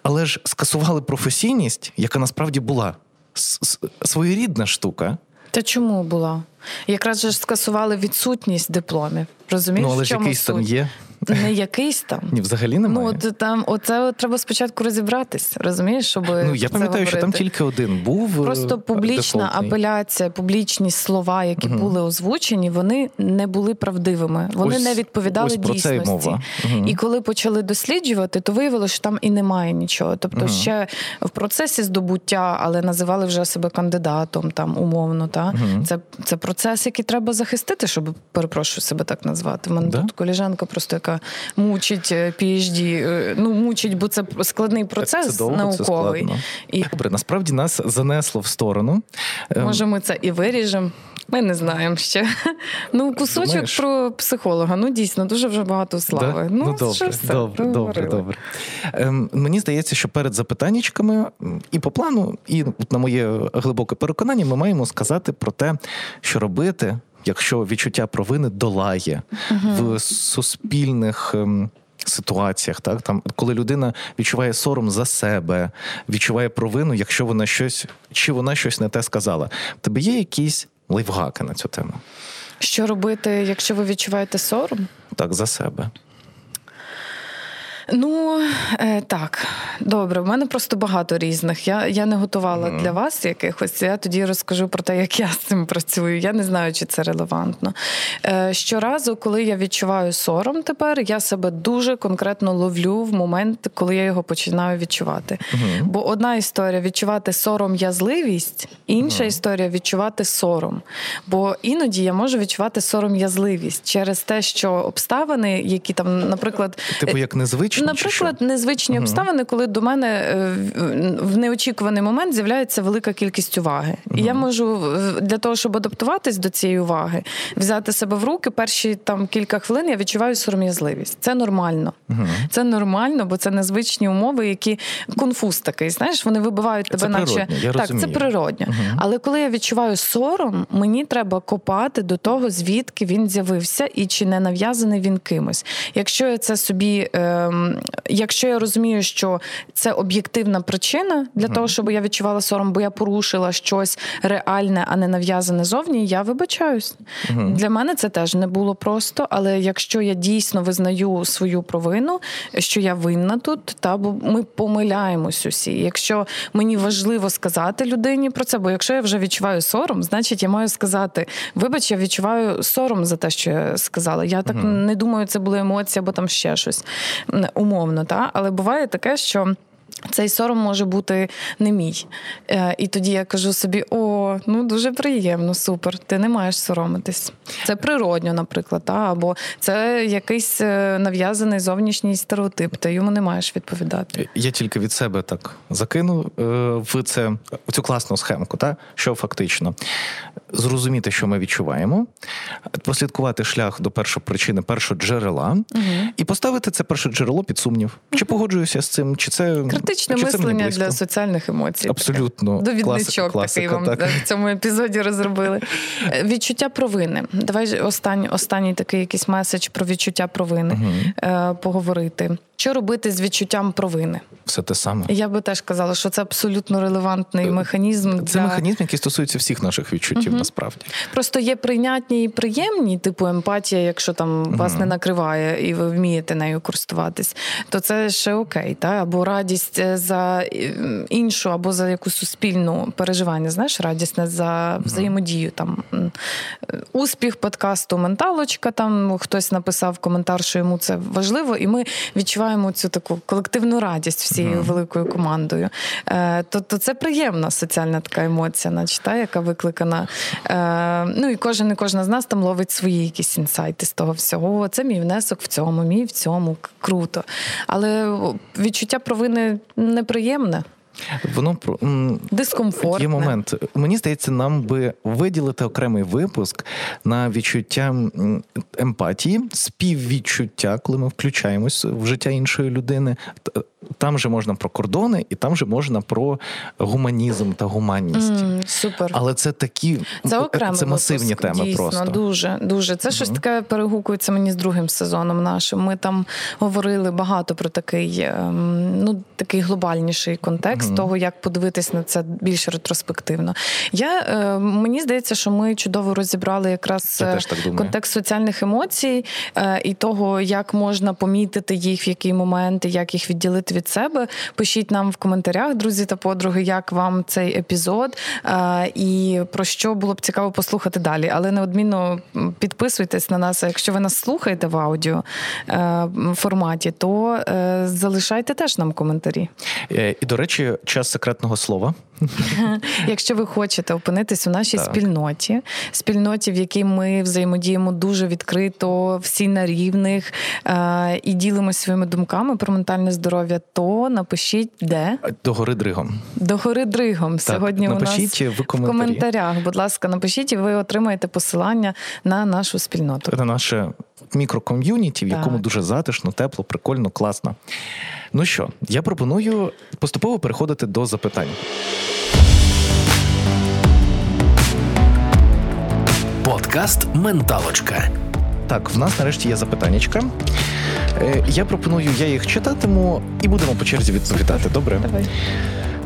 Але ж скасували професійність, яка насправді була своєрідна штука. Та чому була? Якраз же скасували відсутність дипломів. Розумієш? Ну, але ж якийсь там є. Не якийсь там. Ні, взагалі немає. Ну, от там, оце от треба спочатку розібратись, розумієш, щоб. Ну, я пам'ятаю, говорити. що там тільки один був. Е, Просто публічна дефолтний. апеляція, публічні слова, які угу. були озвучені, вони не були правдивими, вони ось, не відповідали ось про дійсності. Це мова. Угу. І коли почали досліджувати, то виявилося, що там і немає нічого. Тобто, угу. ще в процесі здобуття, але називали вже себе кандидатом, там умовно. Та? Це це процес, який треба захистити, щоб перепрошую себе так назвати. У мене да? тут коліжанка, просто яка мучить PhD, е, е, ну мучить, бо це складний процес це довго, науковий. Це І... Добре, насправді нас занесло в сторону. Ем, Може, ми це і виріжемо. Ми не знаємо ще. Ну, кусочок Думаєш? про психолога. Ну, дійсно, дуже вже багато слави. Да? Ну, ну добре, все, добре, добре, добре. Ем, Мені здається, що перед запитаннячками і по плану, і на моє глибоке переконання, ми маємо сказати про те, що робити якщо відчуття провини долає uh в суспільних. Ем, ситуаціях, так там, коли людина відчуває сором за себе, відчуває провину, якщо вона щось чи вона щось не те сказала. Тебе є якісь лайфгаки на цю тему? Що робити, якщо ви відчуваєте сором? Так, за себе. Ну е, так, добре. У мене просто багато різних. Я я не готувала mm. для вас якихось. Я тоді розкажу про те, як я з цим працюю. Я не знаю, чи це релевантно. Е, Щоразу, коли я відчуваю сором, тепер я себе дуже конкретно ловлю в момент, коли я його починаю відчувати. Mm. Бо одна історія відчувати сором язливість, інша mm. історія відчувати сором. Бо іноді я можу відчувати сором язливість через те, що обставини, які там, наприклад, типу як незвичні незвичні? Наприклад, незвичні угу. обставини, коли до мене е, в неочікуваний момент з'являється велика кількість уваги. Угу. І я можу для того, щоб адаптуватись до цієї уваги, взяти себе в руки. Перші там кілька хвилин я відчуваю сором'язливість. Це нормально. Угу. Це нормально, бо це незвичні умови, які конфуз такий. Знаєш, вони вибивають тебе, це наче я так, розумію. це природньо. Але коли я відчуваю сором, мені треба копати до того, звідки він з'явився і чи не нав'язаний він кимось. Якщо я це собі. Е- якщо я розумію, що це об'єктивна причина для mm. того, щоб я відчувала сором, бо я порушила щось реальне, а не нав'язане зовні, я вибачаюсь. Mm. Для мене це теж не було просто. Але якщо я дійсно визнаю свою провину, що я винна тут, та бо ми помиляємось усі. Якщо мені важливо сказати людині про це, бо якщо я вже відчуваю сором, значить я маю сказати: вибач, я відчуваю сором за те, що я сказала. Я так mm. не думаю, це були емоції або там ще щось умовно. Та? Але буває таке, що. Цей сором може бути не мій. Е, і тоді я кажу собі: о, ну дуже приємно, супер, ти не маєш соромитись. Це природньо, наприклад, та? або це якийсь е, нав'язаний зовнішній стереотип, ти йому не маєш відповідати. Я тільки від себе так закину е, в це в цю класну схемку, та? що фактично зрозуміти, що ми відчуваємо, прослідкувати шлях до першої причини, першого джерела, угу. і поставити це перше джерело під сумнів. Чи погоджуюся з цим, чи це критичне чи мислення це для соціальних емоцій. Абсолютно довідничок такий вам так. в цьому епізоді розробили. Е, відчуття провини. Давай останній останній такий якийсь меседж про відчуття провини угу. поговорити. Що робити з відчуттям провини? Все те саме. Я би теж казала, що це абсолютно релевантний механізм. Це для... механізм, який стосується всіх наших відчуттів, угу. Насправді. Просто є прийнятні і приємні, типу емпатія, якщо там угу. вас не накриває і ви вмієте нею користуватись, то це ще окей. Та? Або радість е, за іншу, або за якусь суспільну переживання. Знаєш, радісне за взаємодію. Там Успіх подкасту Менталочка. Там хтось написав коментар, що йому це важливо, і ми відчуваємо цю таку колективну радість всією mm. великою командою. Е, то, то це приємна соціальна така емоція, наче та, яка викликана. Е, ну і кожен і кожна з нас там ловить свої якісь інсайти з того всього. Це мій внесок в цьому, мій в цьому круто. Але відчуття провини неприємне. Воно Дискомфортне. Є момент. Мені здається, нам би виділити окремий випуск на відчуття емпатії, співвідчуття, коли ми включаємось в життя іншої людини. Там же можна про кордони, і там же можна про гуманізм та гуманність. Mm, супер. Але це такі це, окремий це масивні випуск, теми. Дійсно, просто дуже дуже. Це mm-hmm. щось таке перегукується мені з другим сезоном нашим. Ми там говорили багато про такий, ем, ну такий глобальніший контекст mm-hmm. того, як подивитись на це більш ретроспективно. Я е, мені здається, що ми чудово розібрали якраз е, контекст соціальних емоцій е, і того, як можна помітити їх в який момент, як їх відділити від себе. Пишіть нам в коментарях, друзі та подруги, як вам цей епізод і про що було б цікаво послухати далі. Але неодмінно підписуйтесь на нас. Якщо ви нас слухаєте в аудіо е, форматі, то е, залишайте теж нам коментарі. Е, і до речі, час секретного слова. Якщо ви хочете опинитись у нашій так. спільноті, спільноті, в якій ми взаємодіємо дуже відкрито, всі на рівних е- і ділимося своїми думками про ментальне здоров'я, то напишіть де до гори дригом. До гори дригом. Так, Сьогодні напишіть у нас в, коментарі. в коментарях. Будь ласка, напишіть, і ви отримаєте посилання на нашу спільноту. Це наше мікроком'юніті, в якому дуже затишно, тепло, прикольно, класно. Ну що, я пропоную поступово переходити до запитань. Подкаст Менталочка. Так, в нас нарешті є запитаннячка. Е, я пропоную, я їх читатиму і будемо по черзі відповідати. Добре? Давай.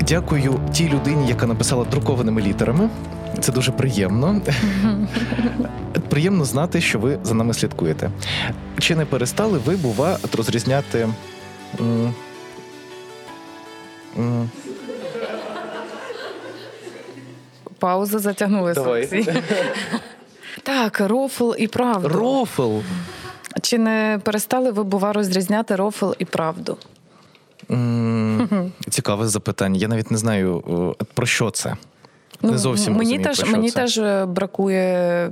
Дякую тій людині, яка написала друкованими літерами. Це дуже приємно. Приємно знати, що ви за нами слідкуєте. Чи не перестали ви, бува, розрізняти Пауза затягнулася. Так, рофл і правду. Рофл. Чи не перестали ви, бува, розрізняти рофл і правду? Mm, цікаве запитання. Я навіть не знаю, е, про що це. Ну, не зовсім Мені розумію, теж про що мені це. теж бракує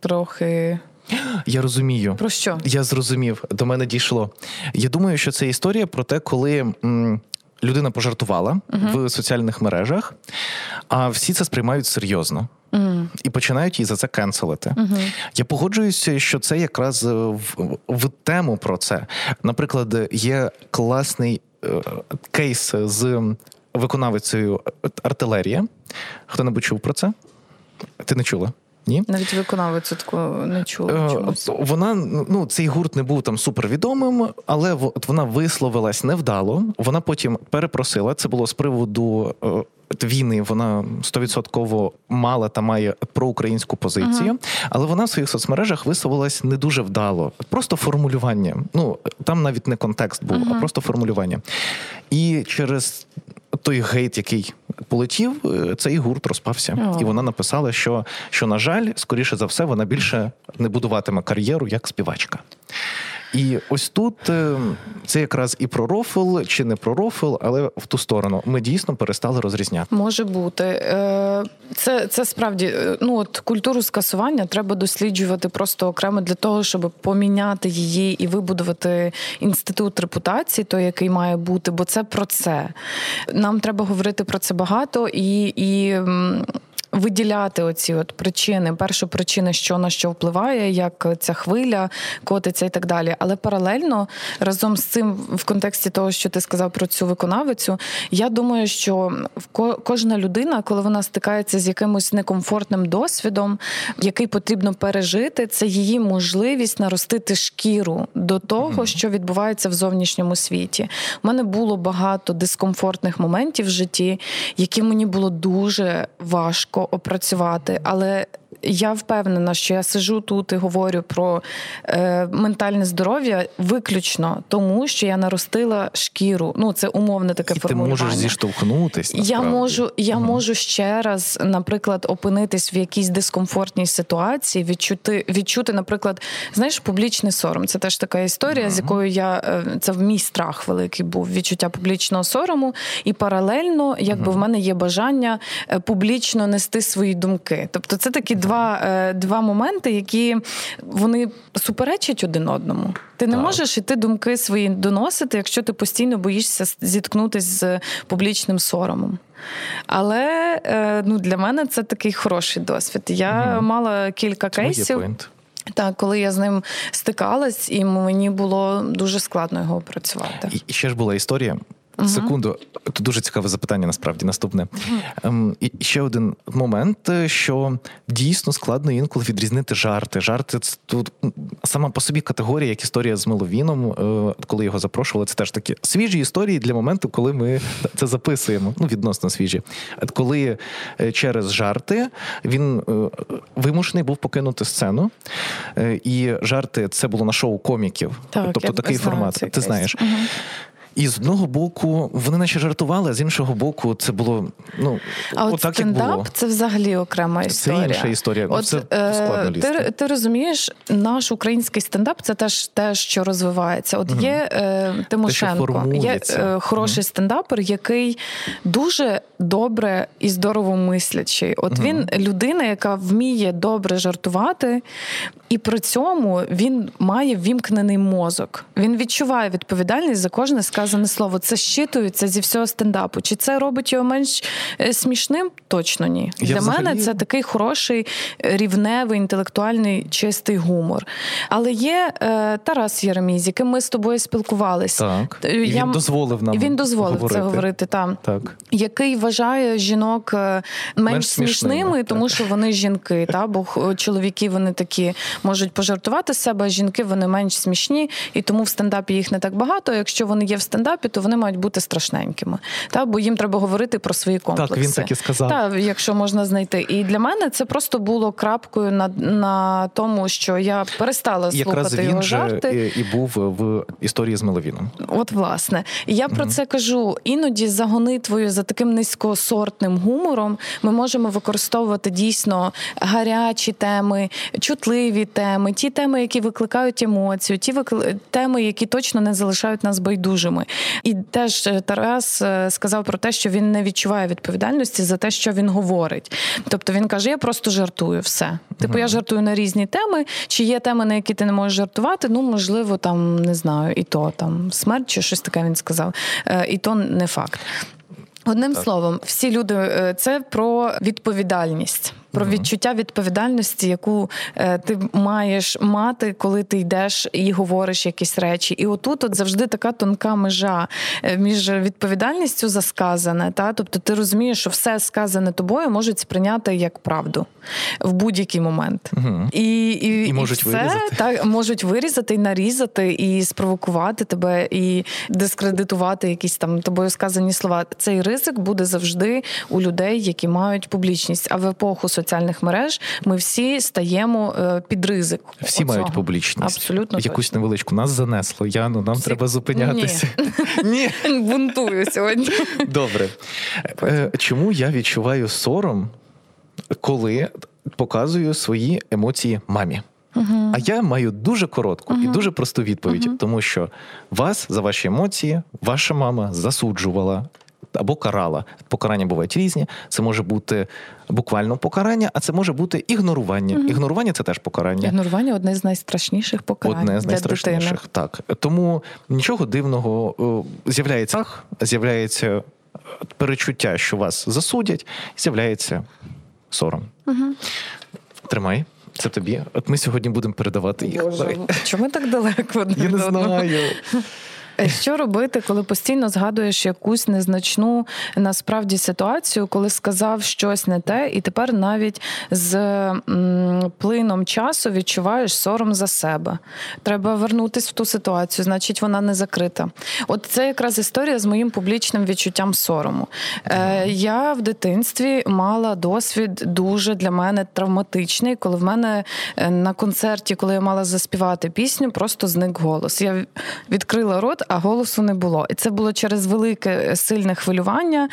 трохи. Я розумію. Про що? Я зрозумів. До мене дійшло. Я думаю, що це історія про те, коли. М- Людина пожартувала uh-huh. в соціальних мережах, а всі це сприймають серйозно uh-huh. і починають її за це кенселити. Mm-hmm. Я погоджуюся, що це якраз в, в тему про це. Наприклад, є класний е, кейс з виконавицею артилерія. Хто небудь чув про це? Ти не чула? Ні? Навіть виконавицю таку не чула. Чомусь. Вона ну цей гурт не був там супервідомим, але вона висловилась невдало. Вона потім перепросила. Це було з приводу війни вона стовідсотково мала та має проукраїнську позицію, uh-huh. але вона в своїх соцмережах висловилась не дуже вдало. Просто формулювання. Ну там навіть не контекст був, uh-huh. а просто формулювання. І через той гейт, який полетів, е, цей гурт розпався. Uh-huh. І вона написала, що, що, на жаль, скоріше за все, вона більше не будуватиме кар'єру як співачка. І ось тут е, це якраз і про рофл, чи не про рофл, але в ту сторону ми дійсно перестали розрізняти. Може бути. Е, це це справді е, ну от культуру скасування треба досліджувати просто окремо для того, щоб поміняти її і вибудувати інститут репутації, той, який має бути, бо це про це. Нам треба говорити про це багато і. і виділяти оці от причини. Перша причина, що на що впливає, як ця хвиля котиться і так далі. Але паралельно разом з цим, в контексті того, що ти сказав про цю виконавицю, я думаю, що кожна людина, коли вона стикається з якимось некомфортним досвідом, який потрібно пережити, це її можливість наростити шкіру до того, що відбувається в зовнішньому світі. У мене було багато дискомфортних моментів в житті, які мені було дуже важко опрацювати, але я впевнена, що я сижу тут і говорю про е, ментальне здоров'я виключно тому, що я наростила шкіру. Ну це умовне таке і формулювання. Ти можеш зіштовхнутись. Я можу, я угу. можу ще раз, наприклад, опинитись в якійсь дискомфортній ситуації, відчути, відчути, наприклад, знаєш, публічний сором. Це теж така історія, угу. з якою я е, це в мій страх великий був відчуття публічного сорому, і паралельно, якби угу. в мене є бажання е, публічно нести свої думки. Тобто, це такі два е, два моменти, які вони суперечать один одному. Ти не так. можеш іти думки свої доносити, якщо ти постійно боїшся зіткнутися з публічним соромом. Але е, ну, для мене це такий хороший досвід. Я угу. мала кілька кейсів. Так, коли я з ним стикалась, і мені було дуже складно його опрацювати. І ще ж була історія. Uh-huh. Секунду, тут дуже цікаве запитання. Насправді наступне. Uh-huh. І ще один момент, е, що дійсно складно інколи відрізнити жарти. Жарти це тут сама по собі категорія, як історія з Меловіном, е, коли його запрошували. Це теж такі свіжі історії для моменту, коли ми це записуємо. Ну, відносно свіжі. Коли е, через жарти він вимушений був покинути сцену, і жарти це було на шоу коміків. Так, тобто такий формат. Ти знаєш. Uh-huh. І з одного боку вони наче жартували, а з іншого боку, це було ну а от отак, стендап як було. це взагалі окрема історія. Це інша історія. От, це е, складно лізти. Ти, ти розумієш, наш український стендап це теж те, що розвивається. От угу. є е, Тимошенко, те, є е, хороший стендапер, який дуже добре і здорово мислячий. От угу. він людина, яка вміє добре жартувати, і при цьому він має вімкнений мозок. Він відчуває відповідальність за кожне сказане слово. Це щитується зі всього стендапу. Чи це робить його менш е, смішним? Точно ні. Я Для взагалі... мене це такий хороший, рівневий, інтелектуальний, чистий гумор. Але є е, Тарас Єремій, з яким ми з тобою спілкувалися. Так. І Я... Він дозволив нам. Він дозволив говорити. це говорити там. Так. Який вважає жінок е, менш, менш смішними, смішними тому що вони жінки. Та? Бо чоловіки вони такі можуть пожартувати з себе, а жінки вони менш смішні, і тому в стендапі їх не так багато. Якщо вони є в стендапі, то вони мають бути страшненькими. Та? Бо їм треба говорити про свої комплекси. Так, він так і сказав. Так, якщо можна знайти. І для мене це просто було крапкою на на тому, що я перестала Якраз слухати його жарти. І, і був в історії з Меловіном. От, власне. І я про це кажу. Іноді за гонитвою, за таким низькосортним гумором ми можемо використовувати дійсно гарячі теми, чутливі теми, ті теми, які викликають емоцію, ті теми, які точно не залишають нас байдужими. І теж е, Тарас е, сказав про те, що він не відчуває відповідальності за те, що він говорить. Тобто він каже: Я просто жартую все. Типу, я жартую на різні теми. Чи є теми, на які ти не можеш жартувати? Ну, можливо, там не знаю, і то там смерть чи щось таке він сказав. Е, і то не факт. Одним так. словом, всі люди це про відповідальність про відчуття відповідальності, яку е, ти маєш мати, коли ти йдеш і говориш якісь речі. І отут от завжди така тонка межа е, між відповідальністю за сказане, та тобто ти розумієш, що все сказане тобою можуть сприйняти як правду в будь-який момент. Угу. І і, і можуть і все, вирізати. Так, можуть вирізати і нарізати, і спровокувати тебе, і дискредитувати якісь там тобою сказані слова. Цей ризик буде завжди у людей, які мають публічність. А в епоху соціальних мереж ми всі стаємо е, під ризик. Всі оцього. мають публічність. Абсолютно якусь точно. невеличку. Нас занесло. Яну, нам Всі... треба зупинятися. Ні. Бунтую сьогодні. Добре. Е, чому я відчуваю сором, коли показую свої емоції мамі? Uh-huh. А я маю дуже коротку uh-huh. і дуже просту відповідь, uh-huh. тому що вас за ваші емоції ваша мама засуджувала або карала. Покарання бувають різні. Це може бути буквально покарання, а це може бути ігнорування. Mm-hmm. Ігнорування це теж покарання. Ігнорування одне з найстрашніших покарань. Одне з для найстрашніших. Дитини. Так тому нічого дивного з'являється з'являється перечуття, що вас засудять, з'являється сором. Mm-hmm. Тримай. Це тобі. От ми сьогодні будемо передавати їх. Боже, чому так далеко? Я не знаю. Що робити, коли постійно згадуєш якусь незначну насправді ситуацію, коли сказав щось не те, і тепер навіть з м, плином часу відчуваєш сором за себе? Треба вернутися в ту ситуацію, значить вона не закрита. От це якраз історія з моїм публічним відчуттям сорому. Е, Я в дитинстві мала досвід дуже для мене травматичний, коли в мене на концерті, коли я мала заспівати пісню, просто зник голос. Я відкрила рот а голосу не було. І це було через велике сильне хвилювання.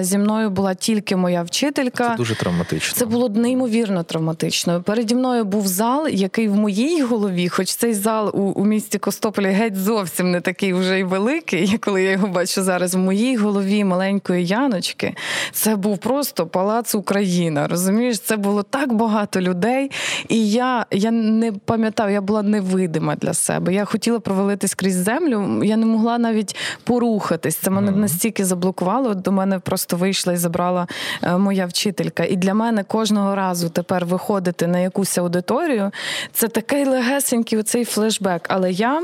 Зі мною була тільки моя вчителька. Це дуже травматично. Це було неймовірно травматично. Переді мною був зал, який в моїй голові, хоч цей зал у, у місті Костополі геть зовсім не такий вже й великий, коли я його бачу зараз. В моїй голові маленької Яночки це був просто палац Україна. Розумієш, це було так багато людей, і я, я не пам'ятаю, я була невидима для себе. Я хотіла провалитись крізь землю я не могла навіть порухатись. Це мене настільки заблокувало. До мене просто вийшла і забрала е, моя вчителька. І для мене кожного разу тепер виходити на якусь аудиторію це такий легесенький оцей флешбек. Але я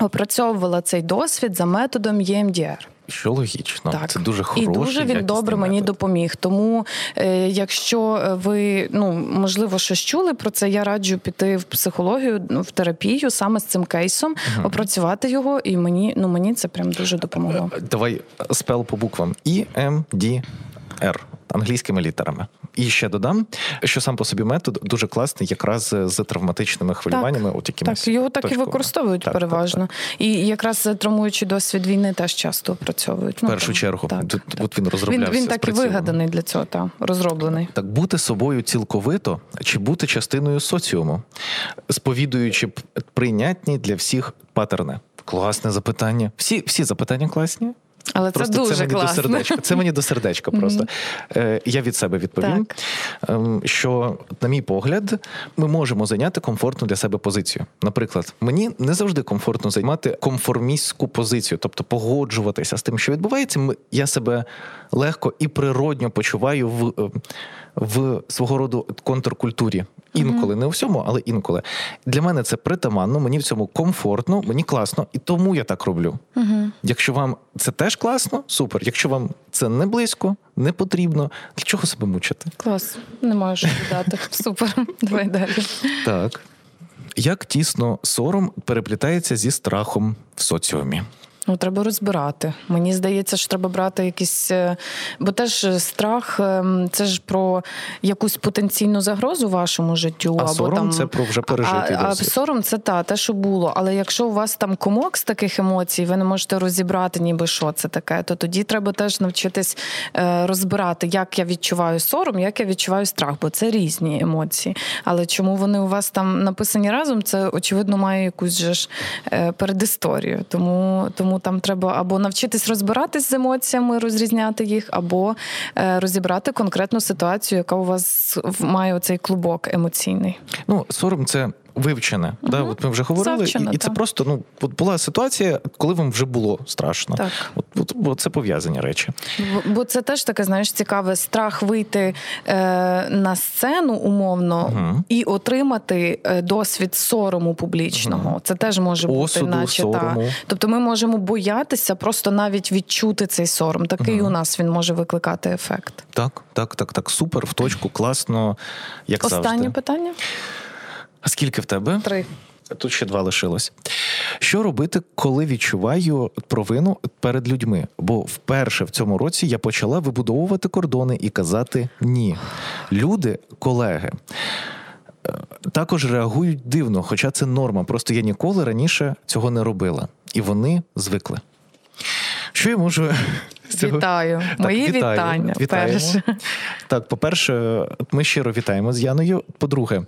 опрацьовувала цей досвід за методом EMDR. Що логічно, так. це дуже хороший, і дуже він добре мені допоміг. Тому, е, якщо ви ну можливо щось чули про це, я раджу піти в психологію, ну, в терапію саме з цим кейсом, угу. опрацювати його, і мені ну мені це прям дуже допомогло. Давай spell по буквам E M D R англійськими літерами. І ще додам, що сам по собі метод дуже класний, якраз з травматичними хвилюваннями. Так, от якимись так його так точковими. і використовують так, переважно. Так, так. І якраз травмуючий досвід війни теж часто опрацьовують. В першу ну, чергу, так, тут, так. от він розроблявся. Він, він так і вигаданий для цього, та розроблений. Так бути собою цілковито чи бути частиною соціуму, сповідуючи прийнятні для всіх патерни. Класне запитання. Всі, всі запитання класні. Але просто це дуже це мені класно. до сердечка. Це мені до сердечка. Просто е, я від себе відповім, так. що, на мій погляд, ми можемо зайняти комфортну для себе позицію. Наприклад, мені не завжди комфортно займати конформістську позицію, тобто погоджуватися з тим, що відбувається. Я себе легко і природньо почуваю в, в свого роду контркультурі. Інколи, mm-hmm. не у всьому, але інколи. Для мене це притаманно, мені в цьому комфортно, мені класно, і тому я так роблю. Mm-hmm. Якщо вам це теж класно, супер. Якщо вам це не близько, не потрібно, для чого себе мучити? Клас, не маю що додати. Супер. Давай далі. Так. Як тісно сором переплітається зі страхом в соціумі? Ну, треба розбирати. Мені здається, що треба брати якісь. Бо теж страх це ж про якусь потенційну загрозу вашому життю. А або сором там... це про вже пережитий а. А сором це та, те, що було. Але якщо у вас там комок з таких емоцій, ви не можете розібрати, ніби що це таке, то тоді треба теж навчитись розбирати, як я відчуваю сором, як я відчуваю страх, бо це різні емоції. Але чому вони у вас там написані разом, це очевидно має якусь же ж передісторію. Тому тому там треба або навчитись розбиратись з емоціями, розрізняти їх, або розібрати конкретну ситуацію, яка у вас має оцей клубок емоційний. Ну, сором це вивчене. Mm-hmm. Да? От Ми вже говорили, Завчено, і, і це просто ну, от була ситуація, коли вам вже було страшно. Так. От, от, от Це пов'язані речі. Бо це теж таке, знаєш, цікаве страх вийти е, на сцену умовно mm-hmm. і отримати е, досвід сорому публічного. Mm-hmm. Це теж може Осуду, бути, наче та. Тобто ми можемо боятися, просто навіть відчути цей сором. Такий у нас він може викликати ефект. Так, так, так, так. Супер, в точку, класно. як Останнє завжди. питання. А скільки в тебе? Три. Тут ще два лишилось. Що робити, коли відчуваю провину перед людьми? Бо вперше в цьому році я почала вибудовувати кордони і казати ні. Люди, колеги. Е, також реагують дивно, хоча це норма. Просто я ніколи раніше цього не робила. І вони звикли. Що я можу. Вітаю. Так, Мої вітаю. вітання. Вітаємо. Перше. Так, по-перше, ми щиро вітаємо з Яною. По-друге,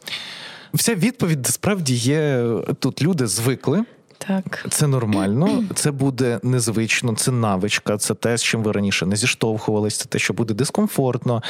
вся відповідь справді є тут. Люди звикли. Так, це нормально, це буде незвично, це навичка, це те, з чим ви раніше не зіштовхувалися, це те, що буде дискомфортно.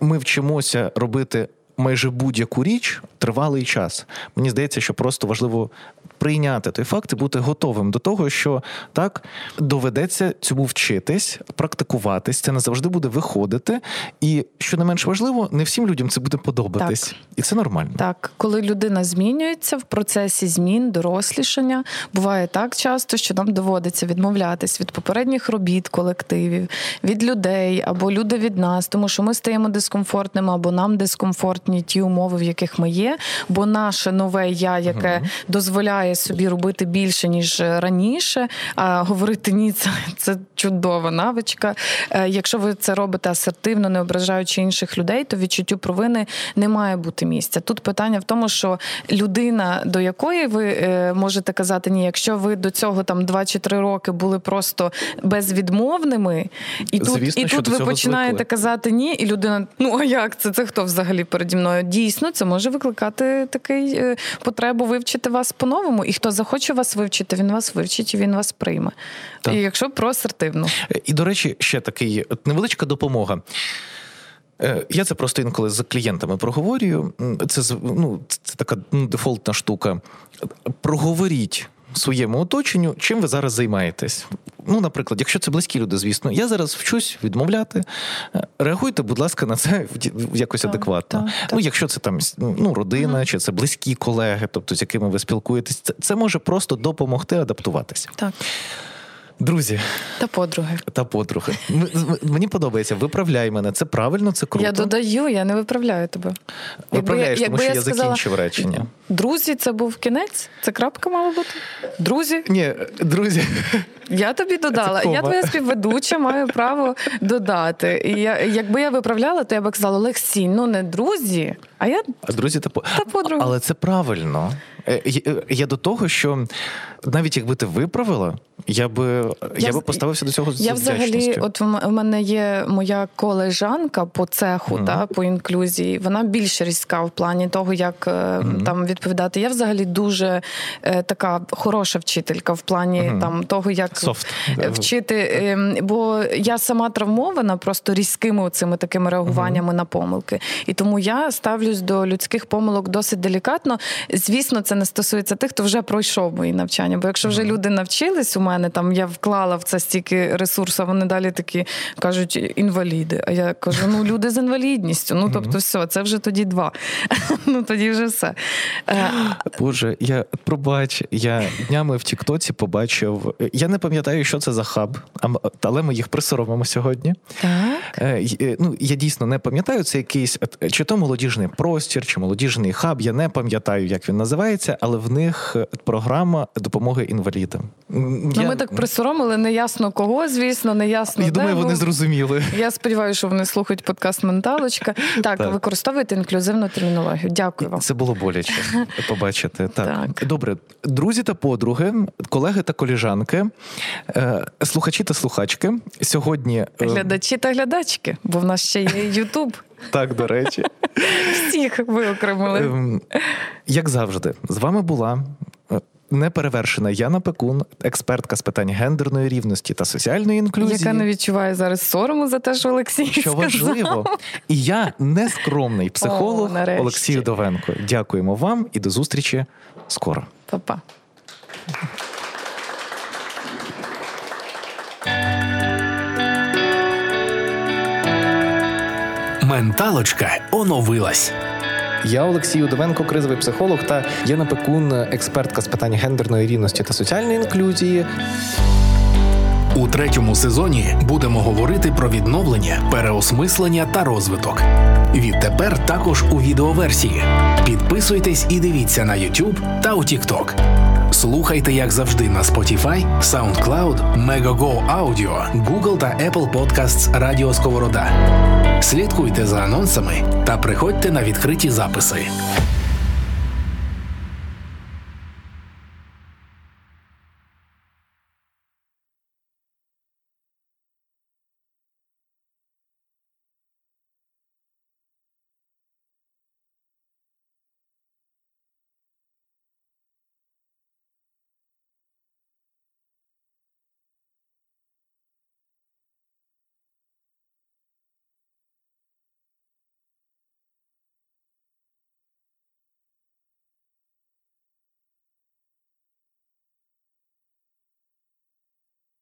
Ми вчимося робити майже будь-яку річ тривалий час. Мені здається, що просто важливо прийняти той факт і бути готовим до того, що так доведеться цьому вчитись, практикуватись. Це не завжди буде виходити. І що не менш важливо, не всім людям це буде подобатись, так. і це нормально. Так, коли людина змінюється в процесі змін, дорослішання, буває так часто, що нам доводиться відмовлятись від попередніх робіт, колективів, від людей або люди від нас, тому що ми стаємо дискомфортними або нам дискомфортні ті умови, в яких ми є. Бо наше нове я, яке угу. дозволяє дозволяє собі робити більше ніж раніше. А говорити ні, це, це чудова навичка. Е, якщо ви це робите асертивно, не ображаючи інших людей, то відчуттю провини не має бути місця. Тут питання в тому, що людина, до якої ви е, можете казати ні, якщо ви до цього там 2 чи 3 роки були просто безвідмовними, і тут Звісно, і тут ви починаєте звикли. казати ні, і людина, ну а як це? Це хто взагалі переді мною? Дійсно, це може викликати такий е, потребу вивчити вас по-новому по-новому, і хто захоче вас вивчити, він вас вивчить і він вас прийме. Так. І якщо про асертивну. І до речі, ще такий невеличка допомога. Е, я це просто інколи з клієнтами проговорюю. Це ну, це така ну, дефолтна штука. Проговоріть своєму оточенню, чим ви зараз займаєтесь. Ну, наприклад, якщо це близькі люди, звісно, я зараз вчусь відмовляти. Е, реагуйте, будь ласка, на це якось так, адекватно. Так, так. Ну, якщо це там ну, родина, mm чи це близькі колеги, тобто з якими ви спілкуєтесь, це, це може просто допомогти адаптуватися. Так. Друзі та подруги. Та подруги. Мені подобається. Виправляй мене. Це правильно, це круто. Я додаю, я не виправляю тебе. Виправляєш, якби тому що я, сказала, закінчив речення. Друзі, це був кінець? Це крапка мала бути? Друзі? Ні, друзі. Я тобі додала. Я твоя співведуча, маю право додати. І я, Якби я виправляла, то я би казала Олексій, ну не друзі, а я а друзі та, та подруги. Але це правильно. Е, я до того, що навіть якби ти виправила, я би я, я би поставився до цього з Я взагалі, от в мене є моя колежанка по цеху, mm-hmm. та по інклюзії. Вона більш різка в плані того, як mm-hmm. там відповідати. Я взагалі дуже е, така хороша вчителька в плані mm-hmm. там того, як Soft. вчити. Е, бо я сама травмована просто різкими цими такими реагуваннями на помилки. І тому я ставлюсь до людських помилок досить делікатно. Звісно, це не стосується тих, хто вже пройшов мої навчання. Бо якщо вже люди навчились у мене, там я вклала в це стільки ресурсу, вони далі такі кажуть інваліди. А я кажу: ну люди з інвалідністю. Ну тобто, все, це вже тоді два. Ну тоді вже все. Е, Боже, я пробач, я днями в Тіктоці побачив. Я не пам'ятаю, що це за хаб, але ми їх присоромимо сьогодні. Так. Е, е, ну, Я дійсно не пам'ятаю, це якийсь чи то молодіжний простір, чи молодіжний хаб. Я не пам'ятаю, як він називається, але в них програма допомоги інвалідам. Ну, я... Ми так присоромили, не ясно кого, звісно, не ясно. Я думаю, вони зрозуміли. Я сподіваюся, що вони слухають подкаст Менталочка. Так, так. використовуйте інклюзивну термінологію. Дякую вам. Це було боляче побачити. Так. так. Добре, друзі та подруги, колеги та коліжанки, е, слухачі та слухачки. Сьогодні е, глядачі та глядачки, бо в нас ще є Ютуб. Так, до речі, всіх виокремили. Ем, як завжди, з вами була неперевершена Яна Пекун, експертка з питань гендерної рівності та соціальної інклюзії. Яка не відчуває зараз сорому за те, що Олексій що сказав. важливо. І я нескромний психолог О, Олексій Довенко. Дякуємо вам і до зустрічі скоро. Па-па. Менталочка оновилась. Я Олексій Удовенко, кризовий психолог та Яна Пекун, експертка з питань гендерної рівності та соціальної інклюзії. У третьому сезоні будемо говорити про відновлення, переосмислення та розвиток. Відтепер також у відеоверсії. Підписуйтесь і дивіться на YouTube та у TikTok. Слухайте, як завжди, на Spotify, SoundCloud, Megogo Audio, Google та Apple Podcasts Радіо Сковорода. Слідкуйте за анонсами та приходьте на відкриті записи.